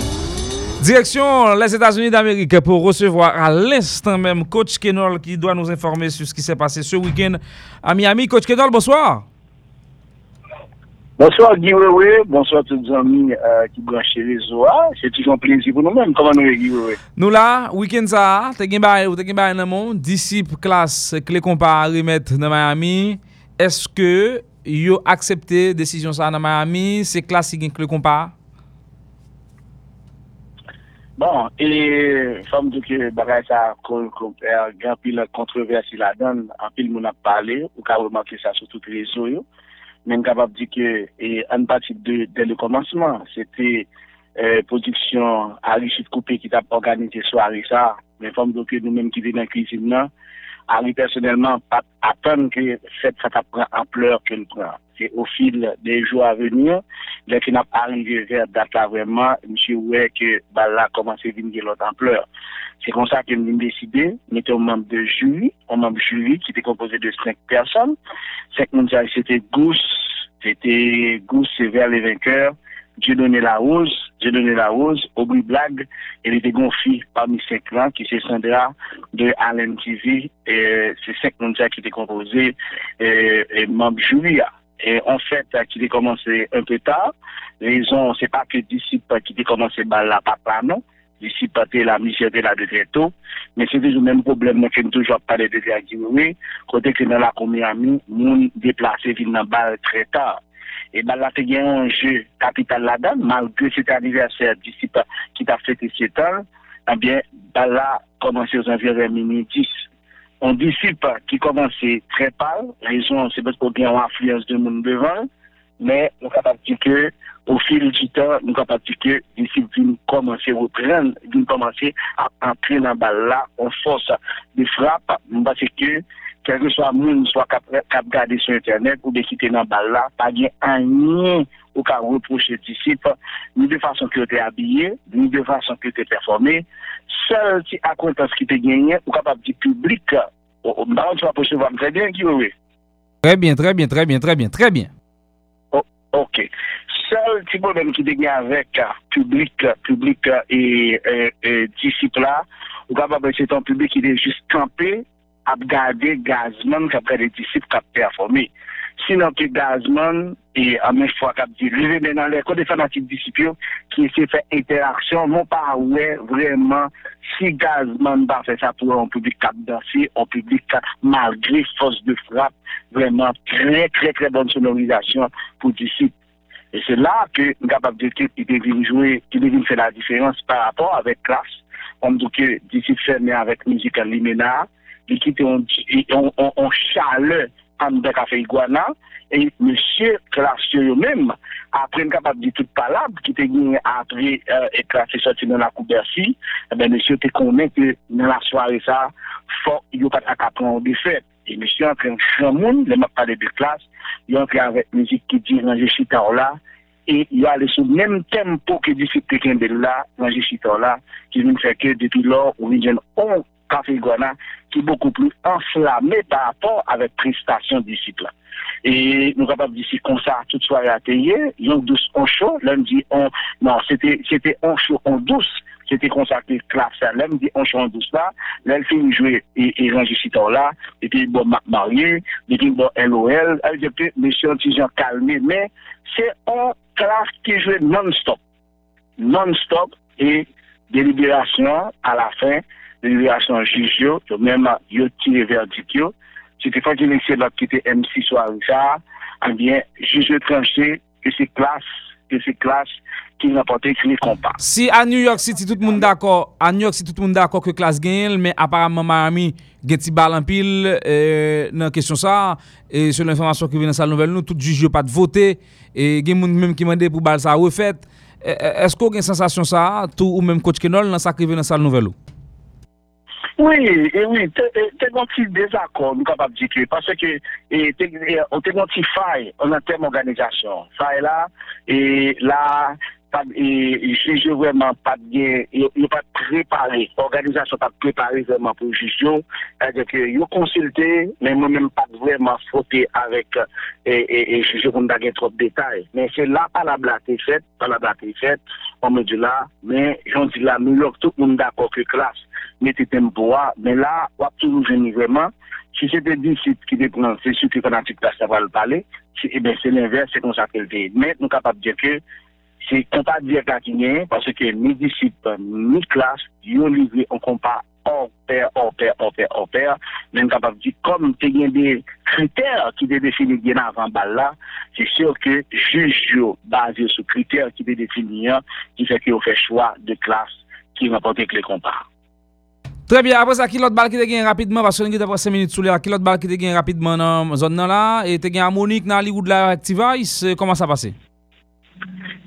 Direction les États-Unis d'Amérique pour recevoir à l'instant même Coach Kenol qui doit nous informer sur ce qui s'est passé ce week-end à Miami. Coach Kenol, bonsoir. Bonsoir Giwewe, bonsoir tout zami euh, ki branche rezo a, se ti kon plensi pou nou men, koman nou e Giwewe? Nou la, week-end sa, te gen baye ou te gen baye nan moun, disip klas kle kompa remet nan Miami, eske yo aksepte desisyon sa nan Miami, se klas si gen kle kompa? Bon, e fam do ki bagay sa kon komper, gen pil kontroversi la dan, an pil moun ap pale, ou ka remanke sa sou tout rezo yo, Même capable de dire que et en partie de dès le commencement, c'était euh, production Harry Chute Coupé qui t'a organisé soirée ça, mais de que nous-mêmes qui venons la cuisine là, Harry personnellement pas attendre que cette ça prend ampleur qu'elle prend. C'est au fil des jours à venir, dès qu'il n'a pas arrivé vers date là vraiment, monsieur ouais que bah là commencé à venir l'autre ampleur. C'est comme ça que nous décidé, mettre un membre de jury, un membre jury qui était composé de cinq personnes. Cinq personnes, c'était Gousse, c'était Gousse, vers les vainqueurs, Dieu donné la rose, Dieu donné la rose, Aubry Blague, il était gonflé parmi cinq là, qui c'est Sandra de Allen TV, et c'est cinq personnes qui étaient composés, et, et membres jury. là. Et en fait, euh, qui était commencé un peu tard, raison, c'est pas que disciples qui étaient commencé par la papa, non. Disciples étaient la mission de la de très tôt, mais c'est toujours le même problème moi, que nous toujours parlé de Diagui, côté que dans la Miami, moun déplacé vin dans balle très tard. Et ben là, il y a un jeu capital là-dedans, malgré cet anniversaire disciple qui t'a fêté 7 ans, eh bien, ben là, commencé aux environs minuit 10. On disciple qui commençait très pâle, raison, c'est parce qu'on a une influence de monde devant, mais nous capable de dire que au fil du temps, nous capable de dire que commencer à reprendre, vient commencer à entrer dans la balle là en force de frappe, parce que quel que soit le monde, soit cap garder sur Internet ou de quitter dans balle là, pas de rien ou qu'à reprocher disciple, ni de façon que tu es habillé, ni de façon que tu es performé. Seul si à compétence qui te gagné, ou capable de public, tu vas percevoir très bien qui oui. Très bien, très bien, très bien, très bien, très bien. Ok. Seul petit problème qui te gagné avec euh, public, euh, euh, et, et, et disciple là, ou c'est un public qui est juste campé, à regarder gazman qui après des disciples qui a performé. Sinon, que gazman, et en même fois, qui a dit, levé dans les des fanatiques disciples, qui essaient de faire interaction, non pas ouais, vraiment, si gazman va faire ça pour un public qui a dansé, un public qui a, malgré force de frappe, vraiment très, très, très bonne sonorisation pour disciples. Et c'est là que capables de qu'il devine jouer, qu'il devine faire la différence par rapport avec classe. On dit que d'ici fermé avec musique en liména, il quitte en, en, en, en chaleur Amda Café Iguana, et monsieur klasye yo mèm, apren kapap di tout palab, ki te gen apre e euh, klasye soti nan la koubersi, eh ben monsieur te konen ke nan la soare sa, fok yo pat akapran ou de fet. E monsieur apren chan moun, le map pale de klas, yo apren avèk müzik ki di nan je chita ou la, e yo ale sou mèm tempo ki di se te ken de la, nan je chita ou la, ki vin fèkè depi lor ou vin jen on café qui est beaucoup plus enflammé par rapport avec prestation disciple. Et nous capables d'ici comme ça, toute soirée à payer, yon douce en chaud, lundi on, non, c'était, c'était en chaud en douce, c'était consacré classe à lundi en chaud en douce là, là, elle finit jouer et, et ranger là, et puis bon, Marc marié, et puis bon, LOL, elle dit monsieur antigen calmé, mais c'est en classe qui joue non-stop. Non-stop et délibération à la fin, deliberasyon jij yo, yo menman yo tire verdik yo, se te fwa ki mesye lop ki te M6 ou Arisa, anbyen, eh jij yo tranche, ke se klas, ke se klas, ki n'apote ki ne kompa. Si a New York City tout moun d'akor, a New York City tout moun d'akor ke klas genl, men aparamman Miami gen ti balan pil, eh, nan kesyon sa, e eh, se l'informasyon ki ven nan sa nouvel nou, tout jij yo pat vote, e eh, gen moun menm ki mande pou bal sa ou fet, esko gen sensasyon sa, tou ou menm Coach Kenol nan sa ki ven nan sa nouvel nou? Oui, et oui, te gonti dezakon, nou kapap di ki, parce que e, e, te gonti fay an an tem organizasyon. Fay la, et la, et juge vraiment pas bien, il n'est pas préparé, l'organisation pas préparée vraiment pour juger, c'est-à-dire que ils consulté, mais moi-même pas vraiment fauté avec et, et, juger qu'on a trop de détails. Mais c'est là pas la blague est faite, pas la blague est faite, on me dit là, mais j'en dis là, New York, tout le monde d'accord que classe, mettez un bois, mais là, on va toujours venir vraiment, si c'était disciple qui dépend, c'est sûr que on ça va le parler, eh c'est l'inverse, c'est comme ça qu'elle dit. Mais nous sommes capables de dire que Se kompa direk la ki gen, parce ke mi disip, mi klas, yo livre an kompa orper, orper, orper, orper, men kapap di, kom te gen de kriter ki de defini gen avan bal la, se sure ke juj yo baze sou kriter ki de defini an, ki fek yo fè chwa de klas ki rapote kle kompa. Tre bie, apre sa, ki lot bal ki te gen rapidman, pa son gen te apre 5 minutes sou le, ki lot bal ki te gen rapidman nan zon nan la, e te gen harmonik nan Hollywood la Activice, koman sa pase?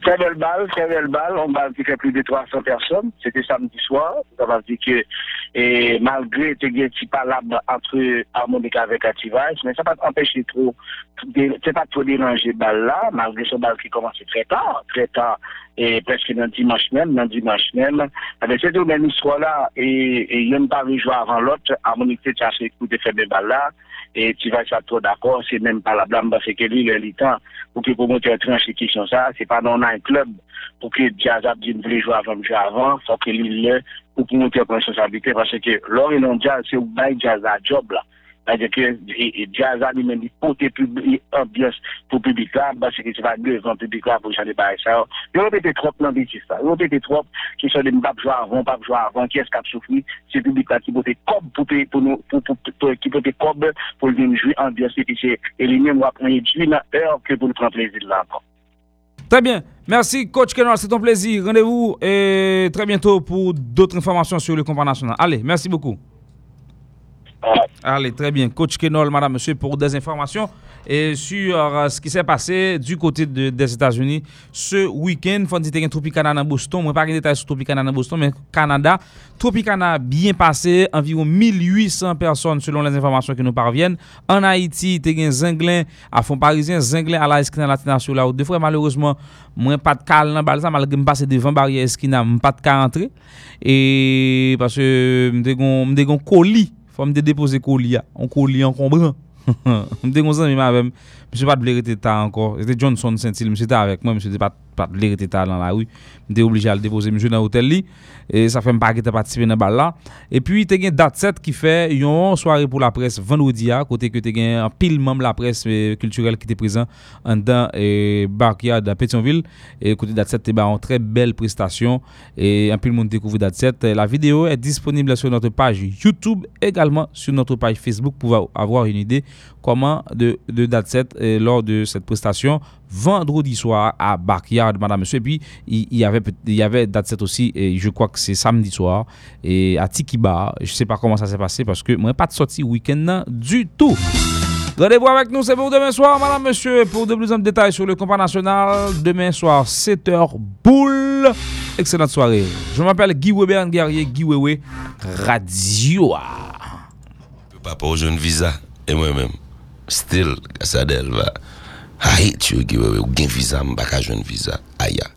Très belle balle, très belle balle. On balle qui fait plus de 300 personnes. C'était samedi soir. Ça va dire que, et malgré que tu petit entre Harmonica avec Activage, mais ça va empêcher trop, c'est pas trop déranger balle là, malgré ce balle qui commence très tard, très tard, et presque dans dimanche même, dans dimanche même. Avec cette même histoire là, et, il n'y a pas jouer avant l'autre, Harmonica a cherché de faire des balles là, et tu vas être trop d'accord, c'est même pas la blâme parce que lui, il temps pour que un tranche question ça, c'est pas dans un club. Pour que Jazz a dit voulait jouer avant, jouer avant, faut que lui, le, pour monter en responsabilité parce que l'or et non jazz, c'est où Jazz a job là. C'est-à-dire que jazz a lui-même dit porter public, ambiance pour public là, parce que tu vas devant public là pour changer par ça. Il répété trop dans le ça. Il répété trop qui sont des pas jouer avant, pas jouer avant, qui est-ce qui a souffert, c'est public là qui être cob pour, pour nous, pour, pour, pour, qui être cob pour et puis c'est éliminer, on va prendre une heure que pour prendre plaisir là. Très bien. Merci, coach Kenol. C'est un plaisir. Rendez-vous et très bientôt pour d'autres informations sur le combat national. Allez, merci beaucoup. Allez, très bien. Coach Kenol, madame, monsieur, pour des informations et sur euh, ce qui s'est passé du côté de- des États-Unis ce week-end. Y a un Tropicana dans Boston. Moi, pas de détails sur Tropicana dans Boston, mais Canada. Tropicana bien passé. Environ 1800 personnes selon les informations qui nous parviennent. En Haïti, a un Zinglin à fond parisien, Zinglin à la esquina latina sur la route. Deux fois, malheureusement, moi, pas de cal dans balsa, malgré que je passe devant barrière esquina, pas de cal rentrer. Et parce que je un colis. Fwa mte depose koli ya, an ah. koli an konbran. mte konsan mi ma avem, mse pat ble rete ta anko, rete Johnson sentil, mse ta avek, mwen mse te pat rete ta nan la rue. Mwen te oblige al depose mwen nan hotel li. E sa fe mpa ki te patisipe nan bal la E puis te gen dat set ki fe Yon soare pou la pres vendredi ya Kote ke te gen an pil membre la pres eh, Kulturel ki te prezant An dan e, Barkyard a Pétionville. E kote dat set te ba an tre bel prestasyon E an pil moun découvre dat set La vidéo est disponible sur notre page YouTube Également sur notre page Facebook Pour avoir une idée comment de, de date 7 euh, lors de cette prestation vendredi soir à Backyard, madame, monsieur. Et puis, il, y avait, il y avait date 7 aussi, et je crois que c'est samedi soir, et à Tiki Bar. Je sais pas comment ça s'est passé parce que moi, pas de sortie week-end du tout. Rendez-vous avec nous, c'est pour demain soir, madame, monsieur, pour de plus de détails sur le compas national. Demain soir, 7h, boule. Excellente soirée. Je m'appelle Guy Weber, guerrier Guy Wewe, Radio. Papa joun visa E mwen men Still Gasa del va Haiti yo giwe we, ou gen viza m baka jwen viza, aya.